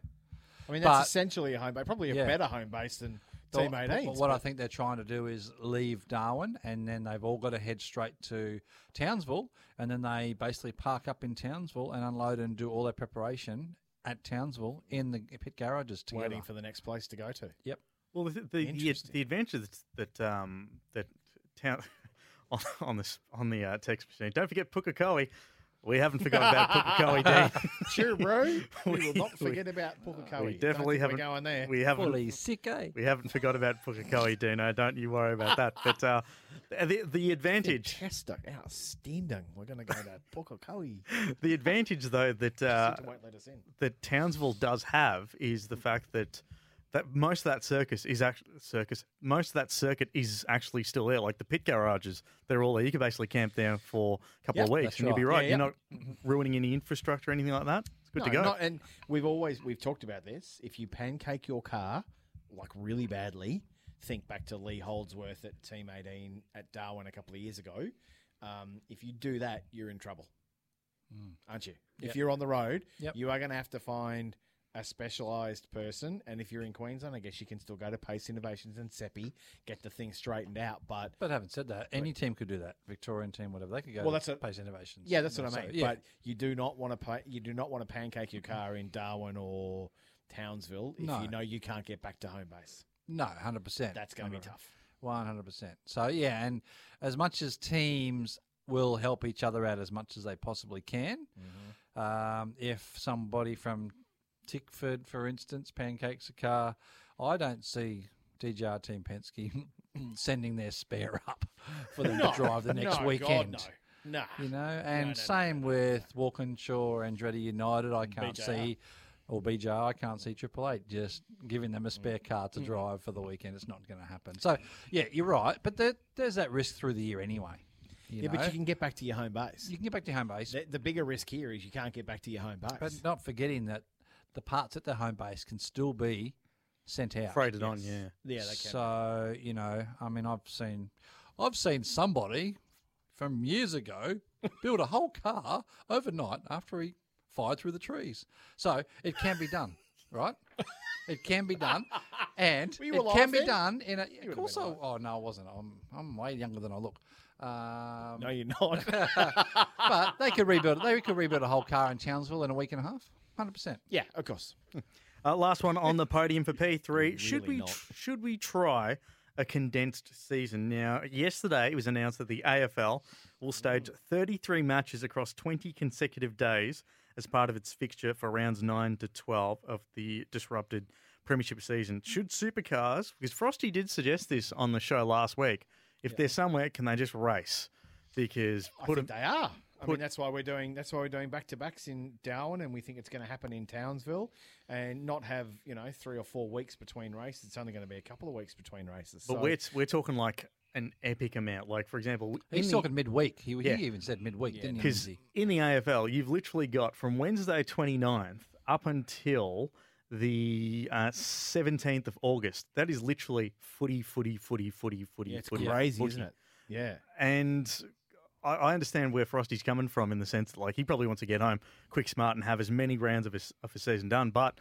I mean, that's But- essentially a home base, probably a Yeah. better home base than Team but 18. What I think they're trying to do is leave Darwin, and then they've all got to head straight to Townsville, and then they basically park up in Townsville and unload and do all their preparation at Townsville in the pit garages together. waiting for the next place to go to. Yep. Well, the the, the, the advantage that um, that town on, on this on the uh, text machine. Don't forget Pukekohe. We haven't forgotten about Pukekohe, Dean. Sure, bro. We will not forget about Pukekohe. We definitely haven't. We're going there. We haven't. Fully sick, eh? We haven't forgot about Pukekohe, Dino. Don't you worry about that. But uh, the the advantage. Chester, outstanding. We're going to go to Pukekohe. The advantage, though, that uh, won't let us in. that Townsville does have is the fact that that most of that circus is actually circus. Most of that circuit is actually still there. Like the pit garages, they're all there. You can basically camp there for a couple Yep, of weeks, that's and you'll be right. right. Yeah, You're yep. not ruining any infrastructure or anything like that. It's good no, to go. Not, and we've always we've talked about this. If you pancake your car like really badly, think back to Lee Holdsworth at Team 18 at Darwin a couple of years ago. Um, if you do that, you're in trouble, aren't you? Yep. If you're on the road, Yep. you are going to have to find a specialised person. And if you're in Queensland, I guess you can still go to Pace Innovations and Seppi, get the thing straightened out. But But having said that, any team could do that. Victorian team, whatever, they could go Well, to that's a- Pace Innovations. Yeah, that's what I mean. so, yeah. But you do not want to pay, you do not want to pancake your car in Darwin or Townsville if No. you know you can't get back to home base. No, hundred percent. That's going to be tough. One hundred percent. So yeah, and as much as teams will help each other out as much as they possibly can, Mm-hmm. um, if somebody from Tickford, for instance, pancakes a car, I don't see DJR Team Penske sending their spare up for them No, to drive the no, next God, weekend. no. Nah. You know, and no, no, same with Walkinshaw and Andretti United. I can't BJR. see, or BJR, I can't see Triple Eight just giving them a spare mm. car to mm. drive for the weekend. It's not going to happen. So, yeah, you're right. But there, there's that risk through the year anyway. you yeah, but you can get back to your home base. You can get back to your home base, The, the bigger risk here is you can't get back to your home base. but not forgetting that the parts at the home base can still be sent out. Freighted on, yeah. Yeah, they can. So you know, I mean, I've seen, I've seen somebody from years ago build a whole car overnight after he fired through the trees. So it can be done, right? It can be done, and Were you it can be then? done in a. would've Of course, I, oh no, I wasn't. I'm I'm way younger than I look. Um, no, you're not. but they could rebuild. They could rebuild a whole car in Townsville in a week and a half. Hundred percent. yeah, of course. Uh, last one on the podium for P3. should we not. should we try a condensed season? Now, yesterday it was announced that the AFL will stage 33 matches across 20 consecutive days as part of its fixture for rounds 9 to 12 of the disrupted premiership season. Should supercars, because Frosty did suggest this on the show last week, if they're somewhere, can they just race? Because I put think them, they are. I mean, that's why we're doing. That's why we're doing back to backs in Darwin, and we think it's going to happen in Townsville, and not have you know three or four weeks between races. It's only going to be a couple of weeks between races. but So- we're, we're talking like an epic amount. Like, for example, He's the- talking midweek. He, Yeah. he even said midweek, didn't he? Because in the AFL, you've literally got from Wednesday 29th up until the uh, 17th of August. That is literally footy, footy, footy, footy, footy, Yeah, it's footy, crazy, footy. isn't it? Yeah. And I, I understand where Frosty's coming from in the sense that, like, he probably wants to get home quick, smart, and have as many rounds of his, of his season done. But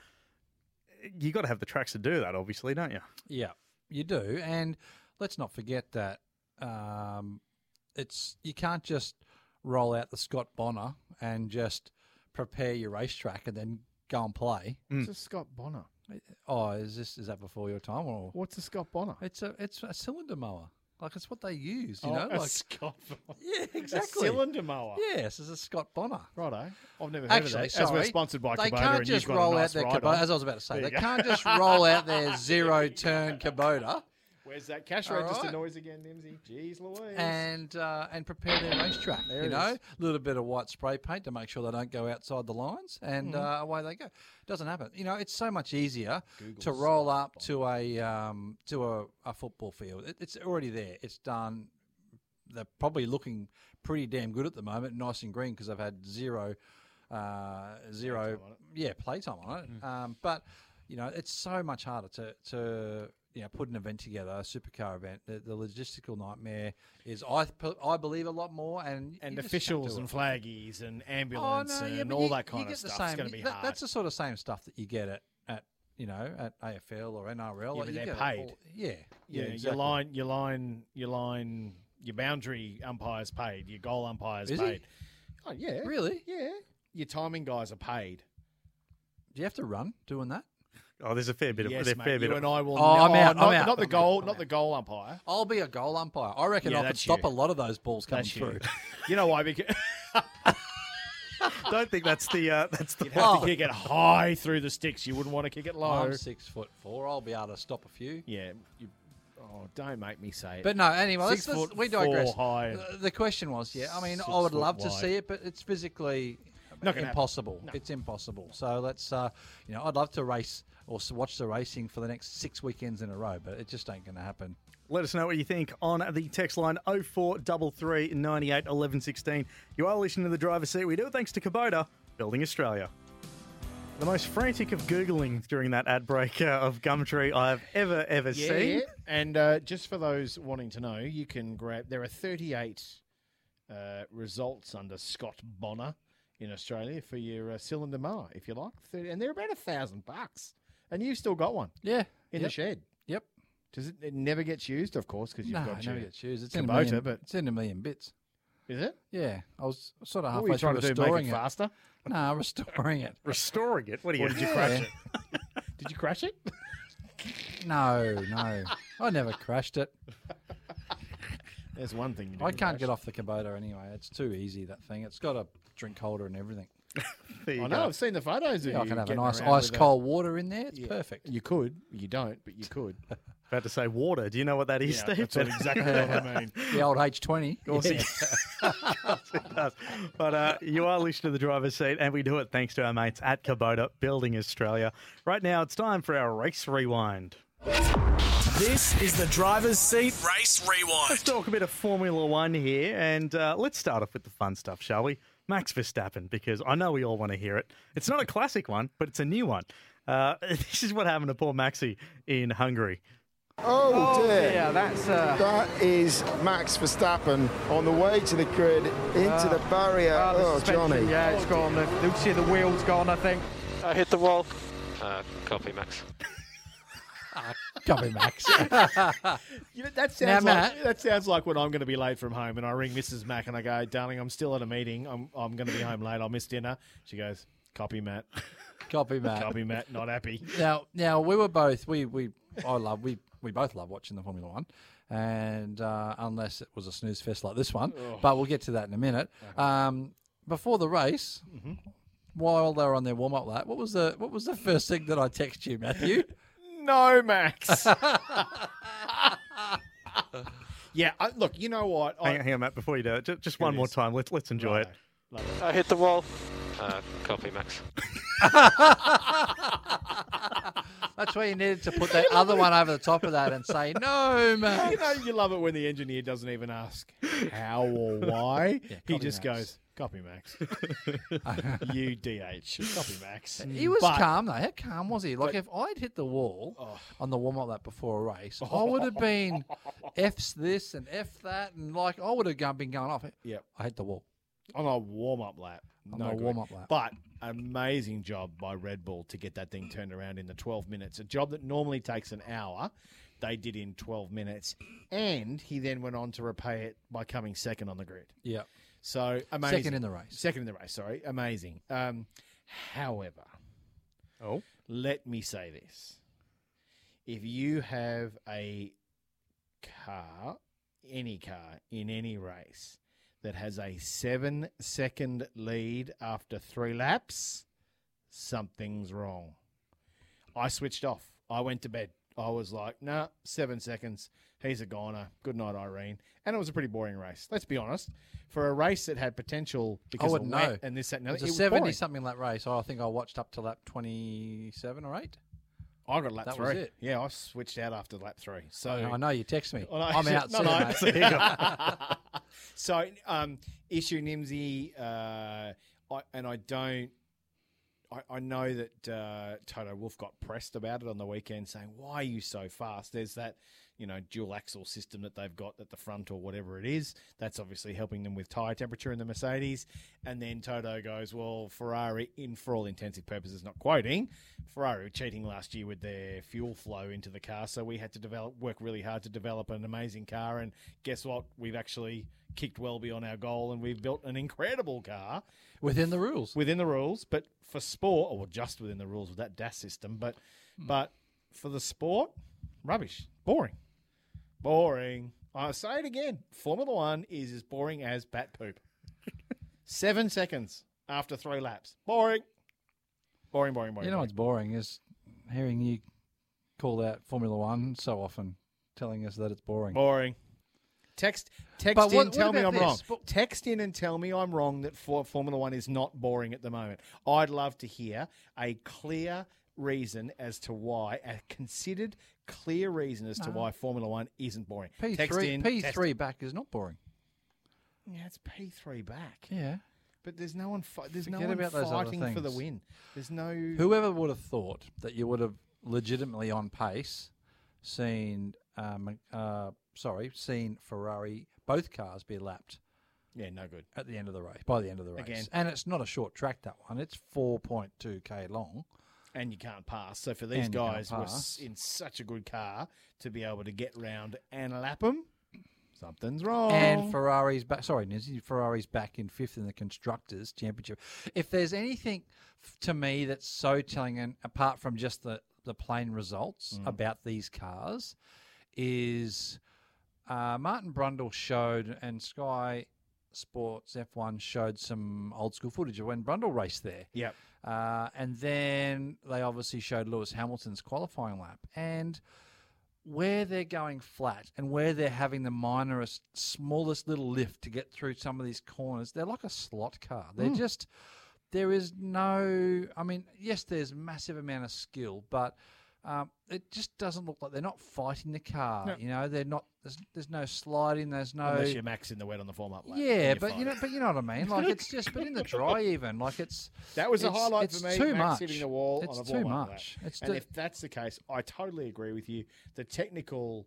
you got to have the tracks to do that, obviously, don't you? Yeah, you do. And let's not forget that um, it's you can't just roll out the Scott Bonnar and just prepare your racetrack and then go and play. What's a Scott Bonnar? Oh, is this is that before your time or What's a Scott Bonnar? it's a it's a cylinder mower. Like it's what they use, you Oh, know. a like Scott Bonnar. yeah, A exactly. cylinder mower. Yes, it's a Scott Bonnar. Righto. I've never heard Actually, of that. sorry, As we're sponsored by they Kubota can't just roll a out their Kubota. on. As I was about to say, There they can't just roll out their zero turn Kubota Where's that cash All register right. noise again, Nimsy? Jeez Louise. and uh, and prepare their racetrack. There you know, a little bit of white spray paint to make sure they don't go outside the lines, and Mhm. uh, away they go. Doesn't happen. You know, it's so much easier to roll up to a um, to a, a football field. It, it's already there. It's done. They're probably looking pretty damn good at the moment, nice and green because they've had zero, uh, zero, Playtime on it. yeah, playtime on it. Mm. Um, but you know, it's so much harder to to you know put an event together, a supercar event. The, the logistical nightmare is, I I believe, a lot more, and and you just can't officials and flaggies and ambulance Oh, no, yeah, and all you- that kind of stuff. It's going to be that- hard. That's the sort of same stuff that you get at, at you know at AFL or NRL. Yeah, like they're paid. all- yeah, yeah, yeah, your line, your line, your line, your boundary umpires paid. Your goal umpires Is he? paid. Oh yeah, Really? Yeah, your timing guys are paid. Do you have to run doing that? Oh, there's a fair bit of Yes, there's mate, fair bit you of and I will. Oh, I'm out, Not, I'm out, not the goal, not the goal umpire. I'll be a goal umpire. I reckon Yeah, I could that's stop you. a lot of those balls coming That's through. you. You know why? Because Don't think that's the uh, that's the you'd have to kick it high through the sticks. You wouldn't want to kick it low. I'm six foot four. I'll be able to stop a few. Yeah. You, oh, don't make me say it. But no, anyway, let's, Six let's, foot we digress. four high. The- The question was, yeah, I mean, Six I would foot love to see it, but it's physically Not gonna happen. impossible. It's impossible. So let's, uh, you know, I'd love to race or watch the racing for the next six weekends in a row, but it just ain't going to happen. Let us know what you think on the text line 0433 98 11 16. You are listening to the driver's seat. We do it thanks to Kubota, Building Australia. The most frantic of Googling during that ad break uh, of Gumtree I've ever, ever yeah, seen. yeah. And uh, just for those wanting to know, you can grab. There are 38 uh, results under Scott Bonnar in Australia for your uh, cylinder mower, if you like. 30, and they're about a thousand bucks, and you've still got one. Yeah, in Yep. the shed. Yep. Does it? It never gets used, of course, because you've no, got it never your gets used. It's in, a Kubota, million, but it's in a million bits. is it? Yeah, I was sort of What were halfway you trying through to do, make it restoring it. faster? No, restoring it. Restoring it? What are you? Or did you crash it? Did you crash it? No, no, I never crashed it. There's one thing. You I didn't can't crash. get off the Kubota anyway. It's too easy. That thing. It's got a drink holder and everything. There you I go. know. I've seen the photos of Yeah, I can have a nice ice with a- cold water in there. It's Yeah. perfect. You could. You don't, but you could. About to say water. Do you know what that is, Yeah, Steve? that's exactly what I mean. The old H twenty. Of course it- Of course it does. But uh, you are listening to the driver's seat, and we do it thanks to our mates at Kubota Building Australia. Right now, it's time for our race rewind. This is the driver's seat. Race rewind. Let's talk a bit of Formula One here, and uh, let's start off with the fun stuff, shall we? Max Verstappen, because I know we all want to hear it. It's not a classic one, but it's a new one. Uh, this is what happened to poor Maxi in Hungary. Oh, dear. yeah, that's, uh, That is Max Verstappen on the way to the grid, into Uh, the barrier. uh, the oh, Johnny. Yeah, it's gone. The, you see the wheel's gone, I think. I hit the wall. Uh, copy, Max. Copy, Max. You know, that sounds Now, like Matt- that sounds like when I'm going to be late from home, and I ring Mrs. Mac and I go, "Darling, I'm still at a meeting. I'm I'm going to be home late. I'll miss dinner." She goes, "Copy, Matt. Copy, Matt. Copy, Matt. Not happy." Now, now we were both we we I love we we both love watching the Formula One, and uh, unless it was a snooze fest like this one, but we'll get to that in a minute. Um, before the race, while they were on their warm up lap, what was the what was the first thing that I text you, Matthew? No, Max. yeah, I, look, you know what? I, Hang, on, hang on, Matt, before you do it, just, just one it more is. time. Let's, let's enjoy it. I hit the wall. Uh, copy, Max. That's why you needed to put that other one over the top of that and say no, Max. You know, you love it when the engineer doesn't even ask how or why. Yeah, he just Max. goes, "Copy, Max." you DH, copy, Max. He was But- calm though. How calm was he? Like if I'd hit the wall oh. on the warm up lap before a race, I would have been f's this and f that, and like I would have gone, been going off. Yep. I hit the wall. On a warm up lap. No good. warm-up lap. But amazing job by Red Bull to get that thing turned around in the 12 minutes. A job that normally takes an hour, they did in 12 minutes. And he then went on to repay it by coming second on the grid. Yeah. So amazing. Second in the race. Second in the race, sorry. Amazing. Um, however, oh, let me say this. If you have a car, any car in any race that has a seven second lead after three laps, something's wrong. I switched off. I went to bed. I was like, nah, seven seconds. He's a goner. Good night, Irene. And it was a pretty boring race. Let's be honest. For a race that had potential because of wouldn't wet know. and this, that, and it was a it was seventy boring. something lap race. I think I watched up to lap twenty seven or eight. I got lap That three. Yeah, I switched out after lap three. So I know you text me. Oh, no, I'm out. No, you, no. mate. There you go. so, um, issue Nimsy, uh, I, and I don't. I, I know that uh, Toto Wolff got pressed about it on the weekend, saying, "Why are you so fast?" There's that, you know, dual axle system that they've got at the front or whatever it is. That's obviously helping them with tire temperature in the Mercedes. And then Toto goes, "Well, Ferrari, in for all intensive purposes, not quoting, Ferrari were cheating last year with their fuel flow into the car, so we had to develop, work really hard to develop an amazing car. And guess what? We've actually kicked well beyond our goal, and we've built an incredible car Within the rules. within the rules, but for sport, or just within the rules with that DAS system, but hmm. but for the sport, rubbish, boring, boring. I say it again: Formula One is as boring as bat poop. Seven seconds after three laps, boring, boring, boring, boring. You know what's boring is hearing you call out Formula One so often, telling us that it's boring. Boring. Text text But in, what- what tell me about I'm wrong. this? But- Text in and tell me I'm wrong that for Formula One is not boring at the moment. I'd love to hear a clear reason as to why, a considered clear reason as to No. why Formula One isn't boring. P Text three in. P3 back is not boring. Yeah, it's P three back. Yeah. But there's no one. Fi- there's Forget no one fighting for the win. There's no. Whoever would have thought that you would have legitimately on pace seen, um, uh, sorry, seen Ferrari both cars be lapped Yeah, no good. at the end of the race. By the end of the race, Again. and it's not a short track that one. It's four point two k long. And you can't pass. So for these And guys, were in such a good car to be able to get round and lap them, something's wrong. And Ferrari's back. Sorry, Nizzy, Ferrari's back in fifth in the constructors' championship. If there's anything f- to me that's so telling, and apart from just the the plain results Mm. about these cars, is uh, Martin Brundle showed and Sky Sports F1 showed some old school footage of when Brundle raced there. Yep. Uh, and then they obviously showed Lewis Hamilton's qualifying lap. And where they're going flat and where they're having the minorest, smallest little lift to get through some of these corners, they're like a slot car. They're Mm. just, there is no, I mean, yes, there's massive amount of skill, but um, it just doesn't look like they're not fighting the car. No. You know, they're not, there's, there's no sliding, there's no. Unless you're Max in the wet on the form up lap. Yeah, but you know, but you know what I mean. Like it's just, but in the dry, even like it's That was a highlight it's for me. Too Max much. hitting the wall It's on a too much. lap. It's and too- if that's the case, I totally agree with you. The technical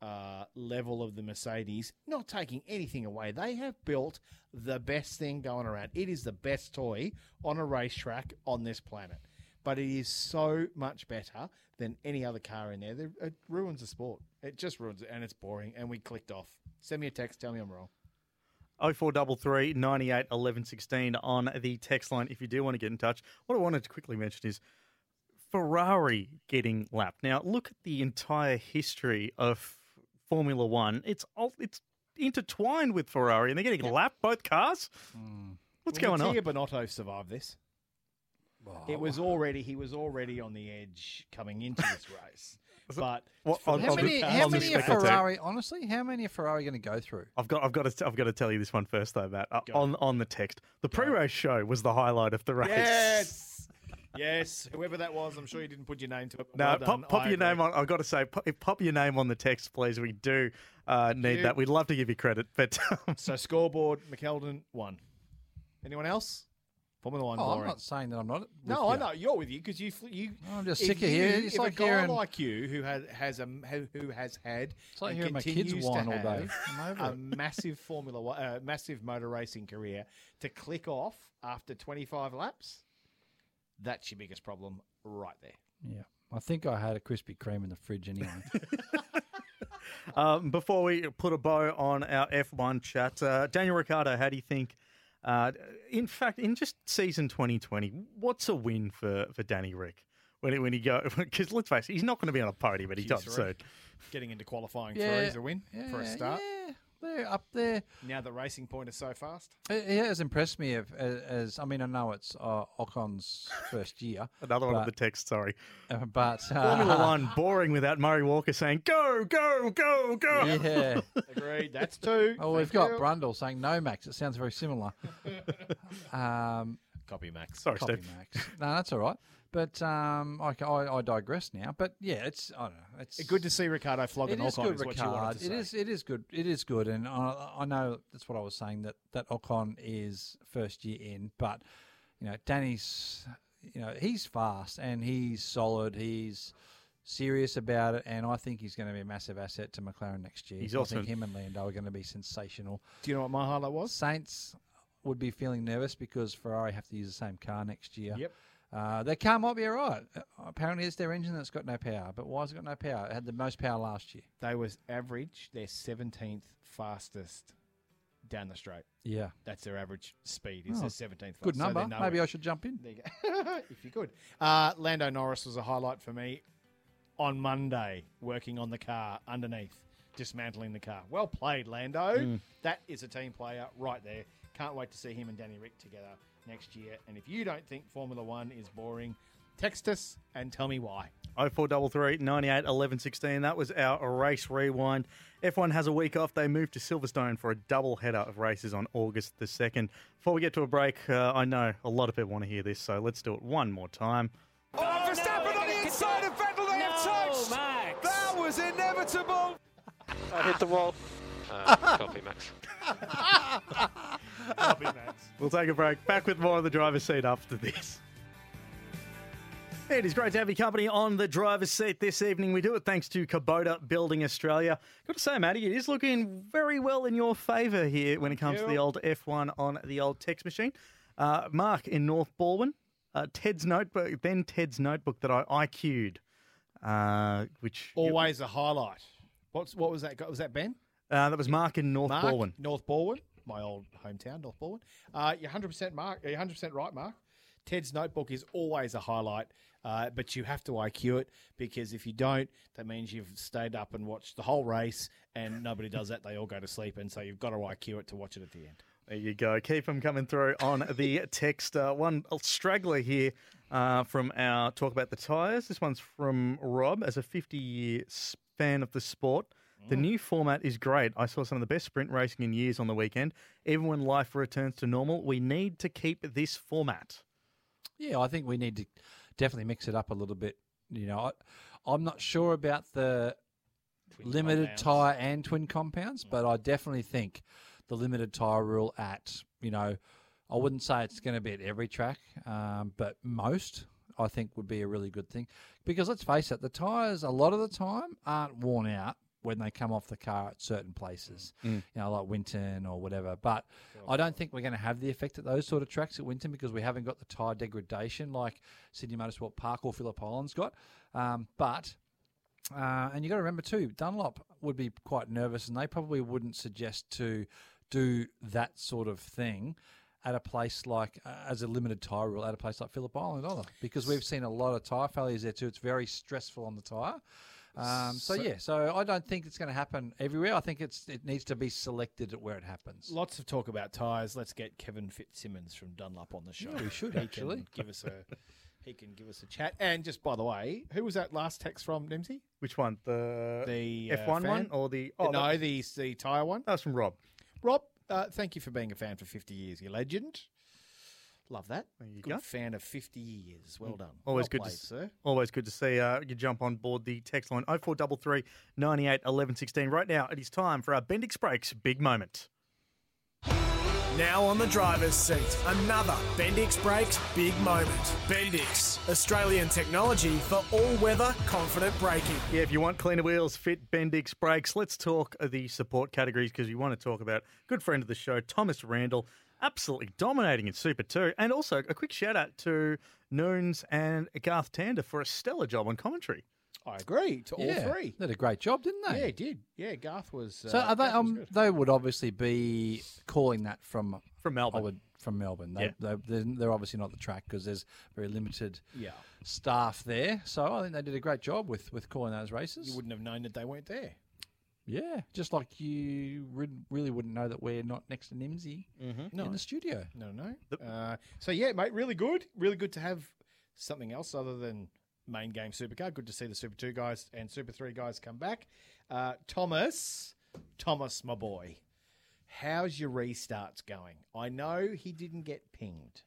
uh, level of the Mercedes, not taking anything away, they have built the best thing going around. It is the best toy on a racetrack on this planet. But it is so much better than any other car in there. It ruins the sport. It just ruins it, and it's boring. And we clicked off. Send me a text. Tell me I'm wrong. 0433 98 11 16 on the text line if you do want to get in touch. What I wanted to quickly mention is Ferrari getting lapped. Now, look at the entire history of Formula One. It's all, it's intertwined with Ferrari, and they're getting lapped both cars. Hmm. What's Well, going on? Mattia Binotto survived this. It was already he was already on the edge coming into this race, but What- for on- How on many, the- cars- how many are. Ferrari? Honestly, how many are Ferrari going to go through? I've got, I've got to, I've got to tell you this one first, though, Matt. Uh, on, on the text, the pre-race show was the highlight of the race. Yes, yes. Whoever that was, I'm sure you didn't put your name to it. but No, well pop, pop your agree. name on. I've got to say, pop, pop your name on the text, please. We do uh, need that. We'd love to give you credit, but um, So scoreboard, McKeldon won. Anyone else? Formula One. Oh, I'm boring. not saying that I'm not. With No, I you. know you're with you because you. fl- You. I'm just sick of hearing- it's if like a guy hearing- like you who has has a who, who has had It's like and hearing my kids continues whine to all day. have I'm over a it. massive Formula One, uh, massive motor racing career to click off after 25 laps. That's your biggest problem right there. Yeah, I think I had a Krispy Kreme in the fridge anyway. um, before we put a bow on our F1 chat, uh, Daniel Ricciardo, how do you think? Uh, in fact, in just season 2020, what's a win for, for Danny Rick when he, when he go? Because let's face it, he's not going to be on a podium anytime Q3. soon. Getting into qualifying Yeah, three is a win for a start. yeah. There, up there. Now the racing point is so fast. It, it has impressed me of, as, as I mean, I know it's uh, Ocon's first year. Another one of but- the texts, sorry. uh, but Formula uh, One, boring without Murray Walker saying, go, go, go, go. Yeah. Agreed. That's two. Oh, we've got you. Brundle saying no, Max. It sounds very similar. um, Copy Max. Sorry, copy Steve. Max. No, that's all right. But um, I, I, I digress now. But yeah, it's I don't know. It's Good to see Ricciardo flogging It is Ocon good, is what you wanted to It say. is it is good. It is good, and I, I know that's what I was saying that that Ocon is first year in, but you know Danny's, you know he's fast and he's solid. He's serious about it, and I think he's going to be a massive asset to McLaren next year. He's I also- think him and Lando are going to be sensational. Do you know what my highlight was? Sainz would be feeling nervous because Ferrari have to use the same car next year. Yep. Uh, their car might be all right. Uh, apparently, it's their engine that's got no power. But why has it got no power? It had the most power last year. They was average their 17th fastest down the straight. Yeah. That's their average speed. It's Oh, their 17th fastest. Good So number. they're Maybe I should jump in. There you go. if you could. Uh, Lando Norris was a highlight for me on Monday, working on the car underneath, dismantling the car. Well played, Lando. Mm. That is a team player right there. Can't wait to see him and Danny Rick together next year. And if you don't think Formula One is boring, text us and tell me why. 0433 98 11 16. That was our race rewind. F1 has a week off. They move to Silverstone for a double header of races on August the 2nd. Before we get to a break, uh, I know a lot of people want to hear this, so let's do it one more time. Oh, Verstappen on the inside of Vettel, they have touched. That was inevitable. I hit the wall. Uh, copy, Max. We'll take a break. Back with more of the driver's seat after this. It is great to have your company on the driver's seat this evening. We do it thanks to Kubota Building Australia. Got to say, Matty, it is looking very well in your favour here when it comes to the old F1 on the old text machine. Uh, Mark in North Balwyn, uh, Ted's notebook, then Ted's notebook that I IQ'd, uh, which Always a highlight. What's what was that? Was that Ben? uh, that was Mark in North Mark, Balwyn. North Balwyn, my old hometown, North Balwyn. Uh, you're 100% Mark. You're 100% right, Mark. Ted's notebook is always a highlight, uh, but you have to IQ it because if you don't, that means you've stayed up and watched the whole race, and nobody does that. They all go to sleep, and so you've got to IQ it to watch it at the end. There you go. Keep them coming through on the text. Uh, one straggler here uh, from our talk about the tyres. This one's from Rob as a 50 year fan of the sport. The new format is great. I saw some of the best sprint racing in years on the weekend. Even when life returns to normal, we need to keep this format. Yeah, I think we need to definitely mix it up a little bit. You know, I, I'm not sure about the limited compounds. tyre and twin compounds, but I definitely think the limited tyre rule at, you know, I wouldn't say it's going to be at every track, um, but most I think would be a really good thing. Because let's face it, the tyres a lot of the time aren't worn out when they come off the car at certain places, Mm. you know, like Winton or whatever. But I don't think we're going to have the effect at those sort of tracks at Winton because we haven't got the tyre degradation like Sydney Motorsport Park or Phillip Island's got. Um, but uh, and you got to remember too, Dunlop would be quite nervous, and they probably wouldn't suggest to do that sort of thing at a place like uh, as a limited tyre rule at a place like Phillip Island either, because we've seen a lot of tyre failures there too. It's very stressful on the tyre. Um, so, So- yeah, so I don't think it's going to happen everywhere. I think it's it needs to be selected at where it happens. Lots of talk about tyres. Let's get Kevin Fitzsimmons from Dunlop on the show. Yeah, we should, He can actually. give us a he can give us a chat. And just by the way, who was that last text from Nimsy? Which one? The, The uh, F1 one or the. Oh, no, the the tyre one. That was from Rob. Rob, uh, thank you for being a fan for 50 years. You legend. Love that. There you Good go. fan of 50 years. Well done. Always well good played, to sir. Always good to see uh, you jump on board the text line 0433 98 11 16. Right now, it is time for our Bendix Brakes big moment. Now on the driver's seat, another Bendix Brakes big moment. Bendix, Australian technology for all weather confident braking. Yeah, if you want cleaner wheels, fit Bendix brakes, let's talk the support categories because we want to talk about good friend of the show, Thomas Randall, absolutely dominating in Super 2. And also a quick shout out to Noons and Garth Tander for a stellar job on commentary. I agree to all Yeah, three. They did a great job, didn't they? Yeah, he did. Yeah, Garth was. Uh, So are they? Garth was Um, good. they would obviously be calling that from from Melbourne. I would from Melbourne. They, Yeah. they, they're, they're obviously not the track because there's very limited Yeah. staff there. So I think they did a great job with with calling those races. You wouldn't have known that they weren't there. Yeah, just like you re- really wouldn't know that we're not next to Nimsy Mm-hmm. No. in the studio. No, no. Uh, so yeah, mate, really good. Really good to have something else other than main game supercar. Good to see the Super Two guys and Super Three guys come back. Uh, Thomas, Thomas, my boy, how's your restarts going? I know he didn't get pinged,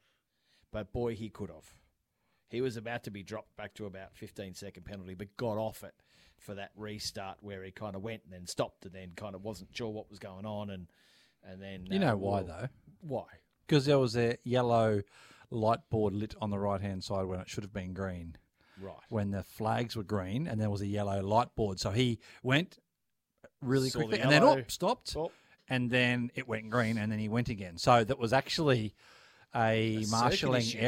but boy, he could have. He was about to be dropped back to about 15 second penalty, but got off it for that restart where he kind of went and then stopped and then kind of wasn't sure what was going on and and then You uh, know why well, though? Why? Because there was a yellow light board lit on the right hand side when it should have been green. Right. When the flags were green and there was a yellow light board. So he went really Saw the quickly and then oh, stopped. Oh. And then it went green and then he went again. So that was actually a, A marshalling issue.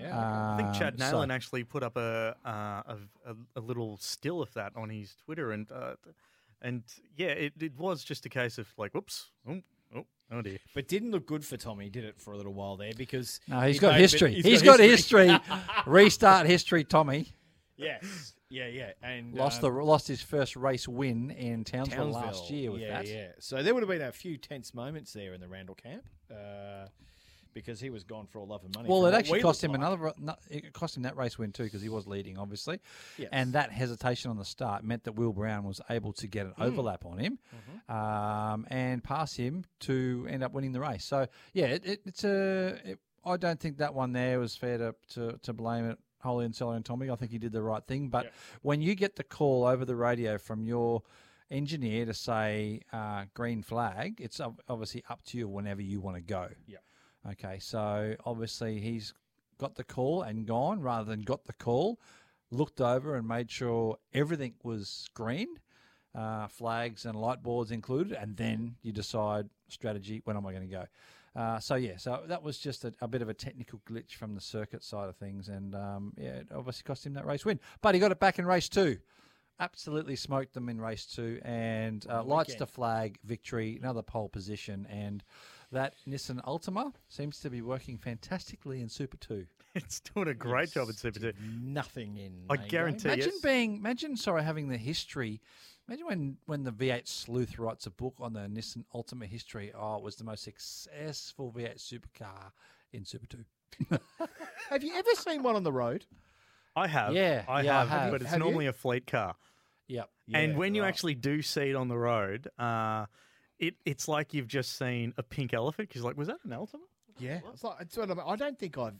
Error. I think Chad Um, Neylon so- actually put up a, uh, a a little still of that on his Twitter, and uh, and yeah, it, it was just a case of like, whoops, oh, oh, oh dear. But didn't look good for Tommy, did it, for a little while there? Because No, he's he got made a bit- history. he's got history. Restart history, Tommy. yes, yeah, yeah, and Lost um, the lost his first race win in Townsville, last Townsville, year with yeah, that. yeah. So there would have been a few tense moments there in the Randall camp uh, because he was gone for all love and money. Well, it actually cost him like. another. It cost him that race win too because he was leading, obviously. Yes. And that hesitation on the start meant that Will Brown was able to get an Mm. overlap on him Mm-hmm. um, and pass him to end up winning the race. So yeah, it, it, it's a. It, I don't think that one there was fair to to, to blame it wholly and solely on Tommy. I think he did the right thing. But when you get the call over the radio from your engineer to say uh, green flag, it's obviously up to you whenever you want to go. Yeah. Okay, so obviously he's got the call and gone rather than got the call, looked over and made sure everything was green, uh, flags and light boards included, and then you decide strategy when am I going to go. Uh, so yeah, so that was just a, a bit of a technical glitch from the circuit side of things, and um, yeah, it obviously cost him that race win. But he got it back in race two. Absolutely smoked them in race two, and uh, lights to flag victory, another pole position, and that Nissan Altima seems to be working fantastically in Super Two. It's doing a great job in Super Two. Nothing in. I main guarantee game. Imagine being, imagine sorry, having the history. Imagine when when the V8 sleuth writes a book on the Nissan Altima history. Oh, it was the most successful V8 supercar in Super Two. Have you ever seen one on the road? I have, Yeah, I yeah, I have, have. but it's Have you? normally a fleet car. Yep. and Yeah, when you right. actually do see it on the road, uh, it it's like you've just seen a pink elephant. Because like, was that an Altima? Yeah, it's like, it's what I, mean. I don't think I've.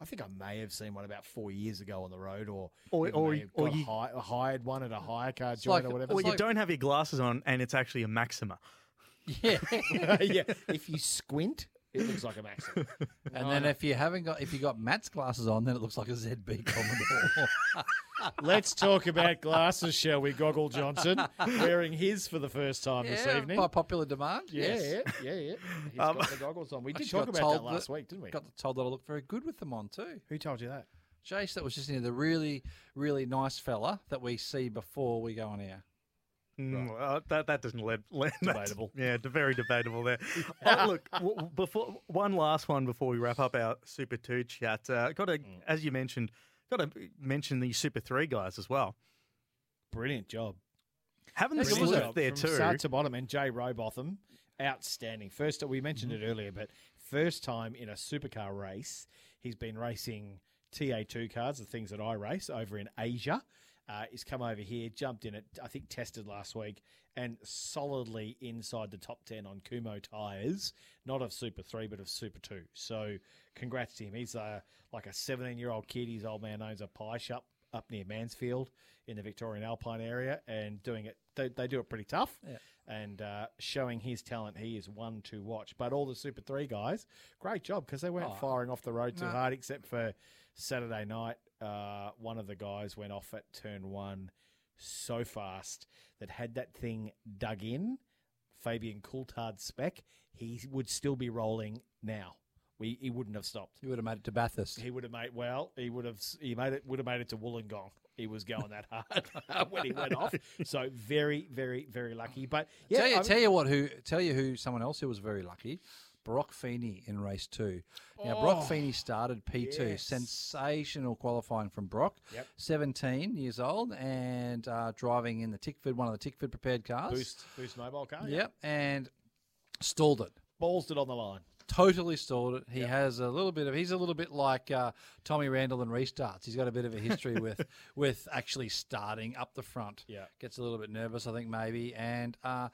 I think I may have seen one about four years ago on the road, or Or- or- may have or got a you- hi- hired one at a hire car joint like- or whatever. Or It's you like- don't have your glasses on, and it's actually a Maxima. Yeah. yeah, if you squint, it looks like a Maxim. and then if you haven't got if you got Matt's glasses on, then it looks like a ZB Commodore. Let's talk about glasses, shall we? Goggle Johnson wearing his for the first time this yeah, evening. by popular demand. Yeah, yes. yeah, yeah, yeah. He's Um, got the goggles on. We did talk got about that told last week, didn't we? Got told that I look very good with them on too. Who told you that? Jace, that was just you know, the really, really nice fella that we see before we go on air. Mm, uh, that that doesn't lead Debatable. Yeah, very debatable there. oh, look, w- before one last one before we wrap up our Super Two chat. Uh, got to, as you mentioned, got to mention the Super Three guys as well. Brilliant job. Having the Brilliant sleuth job there from too. start to bottom, and Jay Robotham, outstanding. First, we mentioned Mm-hmm. it earlier, but first time in a supercar race, he's been racing TA2 cars, the things that I race over in Asia. Uh, he's come over here, jumped in it, I think tested last week, and solidly inside the top 10 on Kumho tyres, not of Super 3, but of Super 2. So congrats to him. He's uh, like a 17 year old kid. His old man owns a pie shop up near Mansfield in the Victorian Alpine area and doing it, they, they do it pretty tough. Yeah. And uh, showing his talent, he is one to watch. But all the Super 3 guys, great job because they weren't Oh, firing off the road too no. hard, except for Saturday night. Uh, one of the guys went off at turn one so fast that had that thing dug in, Fabian Coulthard spec, he would still be rolling now. We, he wouldn't have stopped. He would have made it to Bathurst. He would have made well. He would have he made it would have made it to Wollongong. He was going that hard when he went off. So very very very lucky. But yeah, tell you, I mean- tell you what, who tell you who someone else who was very lucky, Brock Feeney in race two. Now, Brock Oh, Feeney started P2. yes. Sensational qualifying from Brock. Yep. 17 years old and uh, driving in the Tickford, one of the Tickford prepared cars. Boost, boost mobile car. Yep. And stalled it. Balls it on the line. Totally stalled it. He has a little bit of. He's a little bit like uh, Tommy Randall and restarts. He's got a bit of a history with with actually starting up the front. Yeah. gets a little bit nervous, I think maybe, and uh,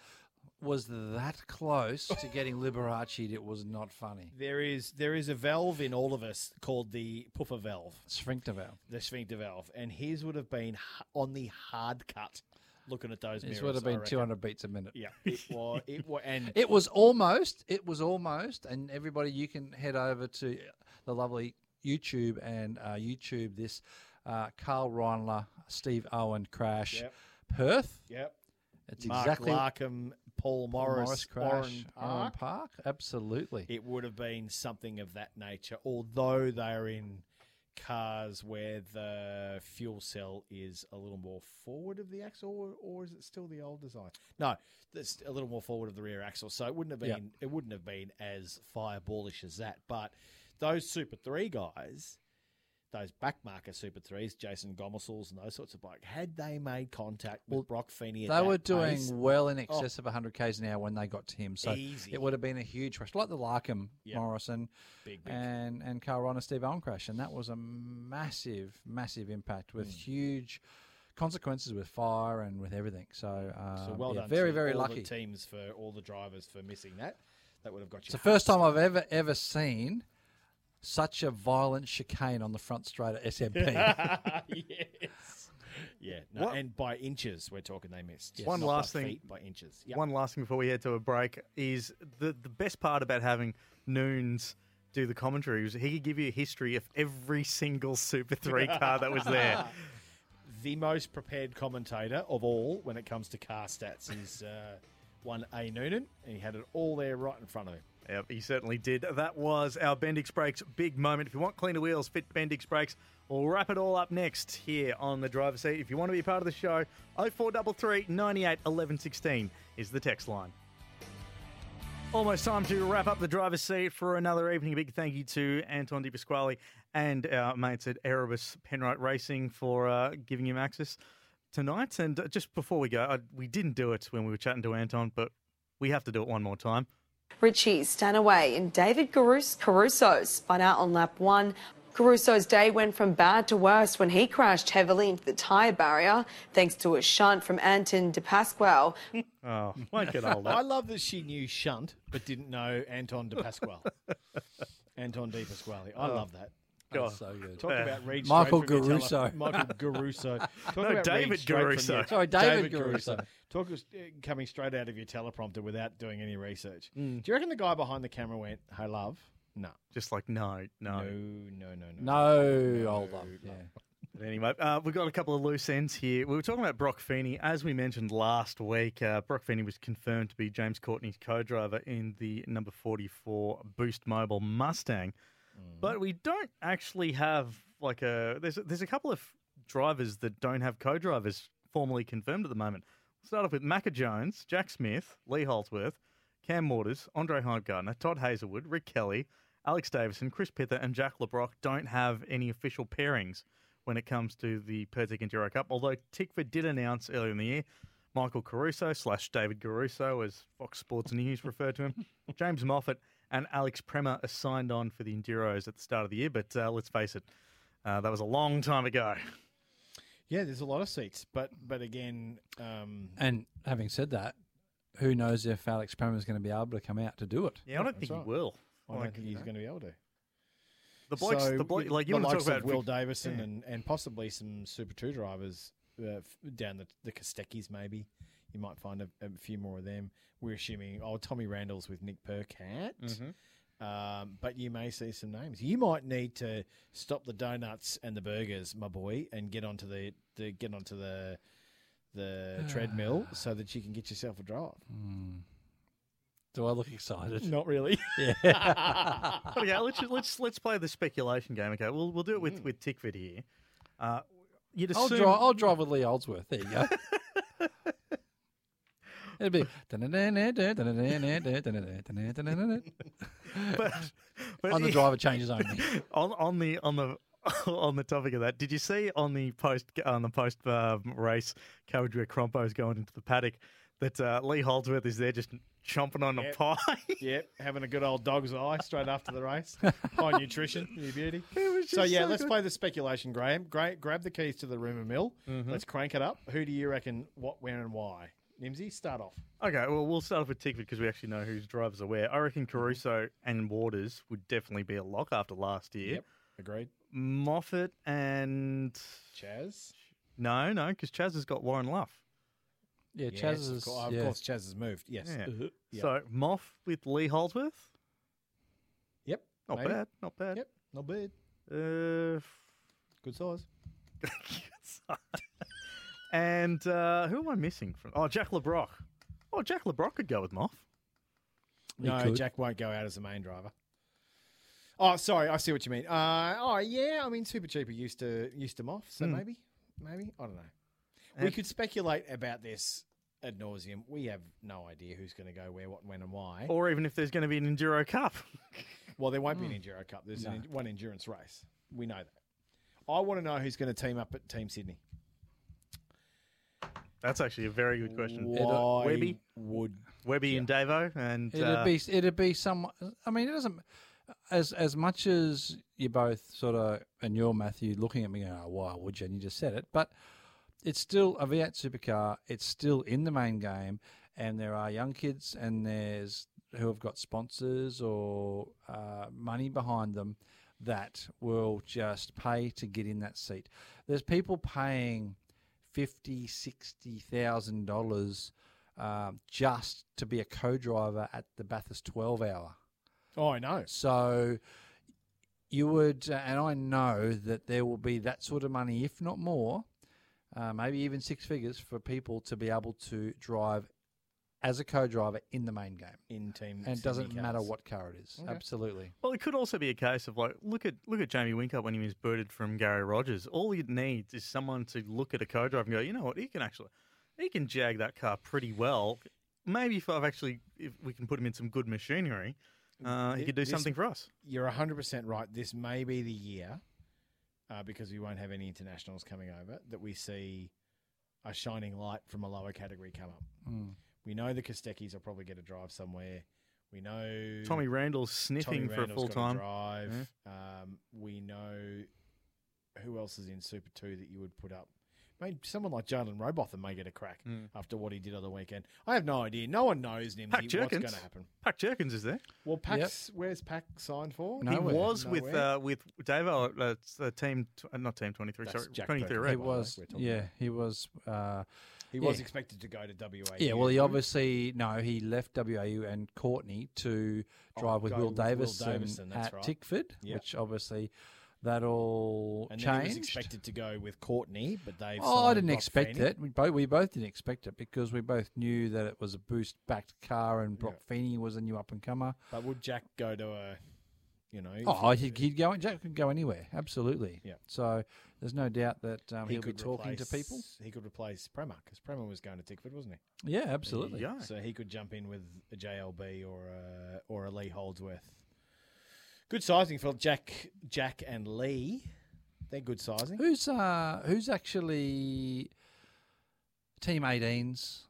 was that close to getting Liberace. It was not funny. There is there is a valve in all of us called the puffer valve, Sphincter valve. the sphincter valve, and his would have been on the hard cut. Looking at those This would have been 200 beats a minute. Yeah, it was. It was, and It was almost. It was almost. And everybody, you can head over to the lovely YouTube and uh, YouTube this uh, Karl Reindler, Steve Owen crash, Yep. Perth. Yep. It's Mark exactly Larkham, Paul Morris, crash, Warren Owen Park. Park. Absolutely. It would have been something of that nature, although they are in cars where the fuel cell is a little more forward of the axle, or, or is it still the old design? No, it's a little more forward of the rear axle, so it wouldn't have been Yep. it wouldn't have been as fireballish as that. But those Super Three guys, those backmarker Super Threes, Jason Gomersalls and those sorts of bike, had they made contact with Brock Feeney, at They were doing pace- well in Oh, excess of 100 k's an hour when they got to him. So Easy. it would have been a huge crash, like the Larkham Yep. Morrison Big, big. and and Karl Reindler Steve Owen crash, and that was a massive, massive impact with Mm. huge consequences with fire and with everything. So, uh, So well yeah, done. very, to very all lucky. The teams for all the drivers for missing that. That would have got you. It's the first time I've ever ever seen such a violent chicane on the front straight at SMP. yes. Yeah. No, and by inches, we're talking they missed. One Not last by thing. feet, by inches. Yep. One last thing before we head to a break is the the best part about having Noons do the commentary was he could give you a history of every single Super Three car that was there. the most prepared commentator of all when it comes to car stats is uh, one A Noonan, and he had it all there right in front of him. Yep, he certainly did. That was our Bendix Brakes big moment. If you want cleaner wheels, fit Bendix Brakes. We'll wrap it all up next here on the driver's seat. If you want to be part of the show, 0433 98 11 16 is the text line. Almost time to wrap up the driver's seat for another evening. A big thank you to Anton De Pasquale and our mates at Erebus Penrite Racing for uh, giving him access tonight. And uh, just before we go, I, we didn't do it when we were chatting to Anton, but we have to do it one more time. Richie Stanaway and David Carus- Caruso spun out on lap one. Caruso's day went from bad to worse when he crashed heavily into the tyre barrier, thanks to a shunt from Anton De Pasquale. Oh, won't get older. I love that she knew Shunt, but didn't know Anton De Pasquale. Anton De Pasquale. I Oh, love that. God. so good. Talk about read Michael straight Caruso. Michael Caruso. Talk No, about David straight Caruso. your- Sorry, David Caruso. Talk us uh, coming straight out of your teleprompter without doing any research. Mm. Do you reckon the guy behind the camera went, "Hey, love"? No. Just like, no, no. No, no, no, no. No, hold on. Yeah. But anyway, uh, we've got a couple of loose ends here. We were talking about Brock Feeney. As we mentioned last week, uh, Brock Feeney was confirmed to be James Courtney's co driver in the number 44 Boost Mobile Mustang. But we don't actually have like a. There's, a, there's a couple of drivers that don't have co drivers formally confirmed at the moment. Start off with Macca Jones, Jack Smith, Lee Holdsworth, Cam Waters, Andre Heimgartner, Todd Hazelwood, Rick Kelly, Alex Davison, Chris Pither, and Jack Le Brocq don't have any official pairings when it comes to the Pirtek Enduro Cup. Although Tickford did announce earlier in the year Michael Caruso slash David Caruso, as Fox Sports News referred to him, James Moffat, and Alex Premat are signed on for the Enduros at the start of the year. But uh, let's face it, uh, that was a long time ago. Yeah, there's a lot of seats, but but again, um, And having said that, who knows if Alex Premat is going to be able to come out to do it? Yeah, I don't That's think right. he will. I don't Like, think he's going to be able to. The blokes, So, the bloke, like you the want to talk about Will Vic- Davison Yeah. and, and possibly some Super Two drivers uh, down the the Kosteckis maybe. You might find a, a few more of them. We're assuming oh Tommy Randall's with Nick Percat. Mhm. Um, but you may see some names. You might need to stop the donuts and the burgers, my boy, and get onto the, the get onto the the treadmill so that you can get yourself a drive. Do I look excited? Not really. Yeah. okay, let's let's let's play the speculation game. Okay, we'll we'll do it with with Tickford here. Uh, you'd I'll assume drive. I'll drive with Lee Holdsworth. There you go. It'd be. but, but On the driver changes only. on on the on the on the topic of that, did you see on the post on the post um, race coverage where Crompo's going into the paddock that uh, Lee Holdsworth is there just chomping on Yep. a pie? Yep, having a good old dog's eye straight after the race. High nutrition, you beauty. So yeah, so let's good. play the speculation, Graham. Gra- grab the keys to the rumour mill. Mhm. Let's crank it up. Who do you reckon? What, where, and why? Nimsy, start off. Okay, well, we'll start off with Tickford because we actually know whose drivers are where. I reckon Caruso and Waters would definitely be a lock after last year. Yep, agreed. Moffat and Chaz. No, no, because Chaz has got Warren Luff. Yeah, Yes, Chaz of is. course, of yeah. course, Chaz has moved. Yes. Yeah. Uh-huh. Yep. So Moff with Lee Holdsworth. Yep. Not maybe. bad. Not bad. Yep. Not bad. Uh, good size. Good size. And uh, who am I missing from? Oh, Jack Le Brocq. Oh, Jack Le Brocq could go with Moff. He No, could. Jack won't go out as the main driver. Oh, sorry, I see what you mean. Uh, oh, yeah, I mean, Super Cheaper used to used to Moff, so Hmm. maybe, maybe I don't know. we could speculate about this ad nauseum. We have no idea who's going to go where, what, when, and why. Or even if there's going to be an Enduro Cup. Well, there won't be Hmm. an Enduro Cup. There's No. an, one endurance race. We know that. I want to know who's going to team up at Team Sydney. That's actually a very good question. Why Webby would Webby and Davo and It'd uh, be it'd be some. I mean, it doesn't. As as much as you both sort of and you're Matthew looking at me, going, oh, why would you? And you just said it, but it's still a V8 supercar. It's still in the main game, and there are young kids and there's who have got sponsors or uh, money behind them that will just pay to get in that seat. There's people paying fifty, sixty thousand dollars um, just to be a co-driver at the Bathurst 12 hour. Oh, I know. So you would, uh, and I know that there will be that sort of money, if not more, uh, maybe even six figures for people to be able to drive as a co-driver in the main game. in Team And it doesn't Sydney matter what car it is. Okay. Absolutely. Well, it could also be a case of like look at look at Jamie Whincup when he was booted from Garry Rogers. All he needs is someone to look at a co-driver and go, you know what, he can actually he can jag that car pretty well. Maybe if I've actually if we can put him in some good machinery, uh, he could do this- something for us. You're 100% right. This may be the year, uh, because we won't have any internationals coming over, that we see a shining light from a lower category come up. Mm. We know the Kosteckis are probably going to drive somewhere. We know Tommy Randall's sniffing Tommy for a full time drive. Um, we know who else is in Super Two that you would put up. Maybe someone like Jaylyn Robotham may get a crack Mm. after what he did on the weekend. I have no idea. No one knows Nimsy, Pack what's going to happen. Pack Jerkins is there. Well, Pack's where's Pack signed for? he was with Nowhere. uh, with Davo, uh, uh, team uh, not team twenty three, sorry, twenty three Perkins. red. He by the way, was, we're yeah, he was. Uh, He was yeah. expected to go to WA. Yeah, well, he obviously no, he left WAU and Courtney to Oh, drive with Will with Will Davison, Davison, that's at right. Tickford, Yep. which obviously that all and then he was changed. expected to go with Courtney, but they've. Oh, I didn't Brock expect Feeney. it. We both we both didn't expect it because we both knew that it was a boost backed car and Brock Feeney was a new up and comer. But would Jack go to a, you know? Oh, he'd, he'd go. Jack could go anywhere. Absolutely. Yeah. So there's no doubt that um, he he'll be could talking to people. He could replace Premat because Premat was going to Tickford, wasn't he? Yeah, absolutely. Yeah. So he could jump in with a JLB or a or a Lee Holdsworth. Good sizing for Jack, Jack and Lee. They're good sizing. Who's uh who's actually Team 18s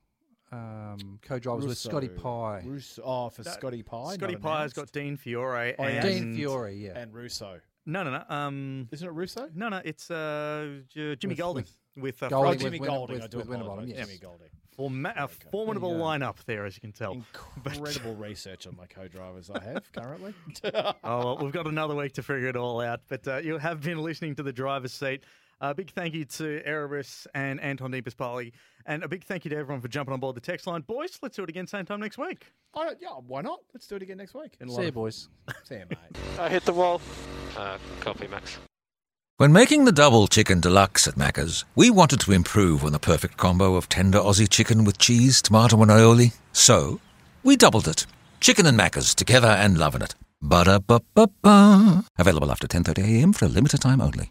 um, co-drivers with Scotty Russo. Pye? Russo, oh, for That- Scotty Pye. Scotty not Pye has got Dean Fiore Oh, and Dean Fiore, yeah. and Russo. No, no, no. Um, Isn't it Russo? no, no. It's uh, J- Jimmy With- Golding with- with, uh, Golding Oh, with Jimmy Win- Golding. with- I do with Winterbottom, apologise. yes. Jimmy Golding. Forma- a formidable you go. lineup there, as you can tell. Incredible research on my co-drivers I have currently. oh, well, we've got another week to figure it all out. But uh, you have been listening to the driver's seat. A big thank you to Erebus and Anton De Pasquale. And a big thank you to everyone for jumping on board the text line. Boys, let's do it again same time next week. I don't, yeah, why not? Let's do it again next week. See you, boys. See you, mate. I hit the wall. Uh, copy, Max. When making the double chicken deluxe at Macca's, we wanted to improve on the perfect combo of tender Aussie chicken with cheese, tomato, and aioli. So, we doubled it. Chicken and Macca's together and loving it. Ba-da-ba-ba-ba. Available after 10.30am for a limited time only.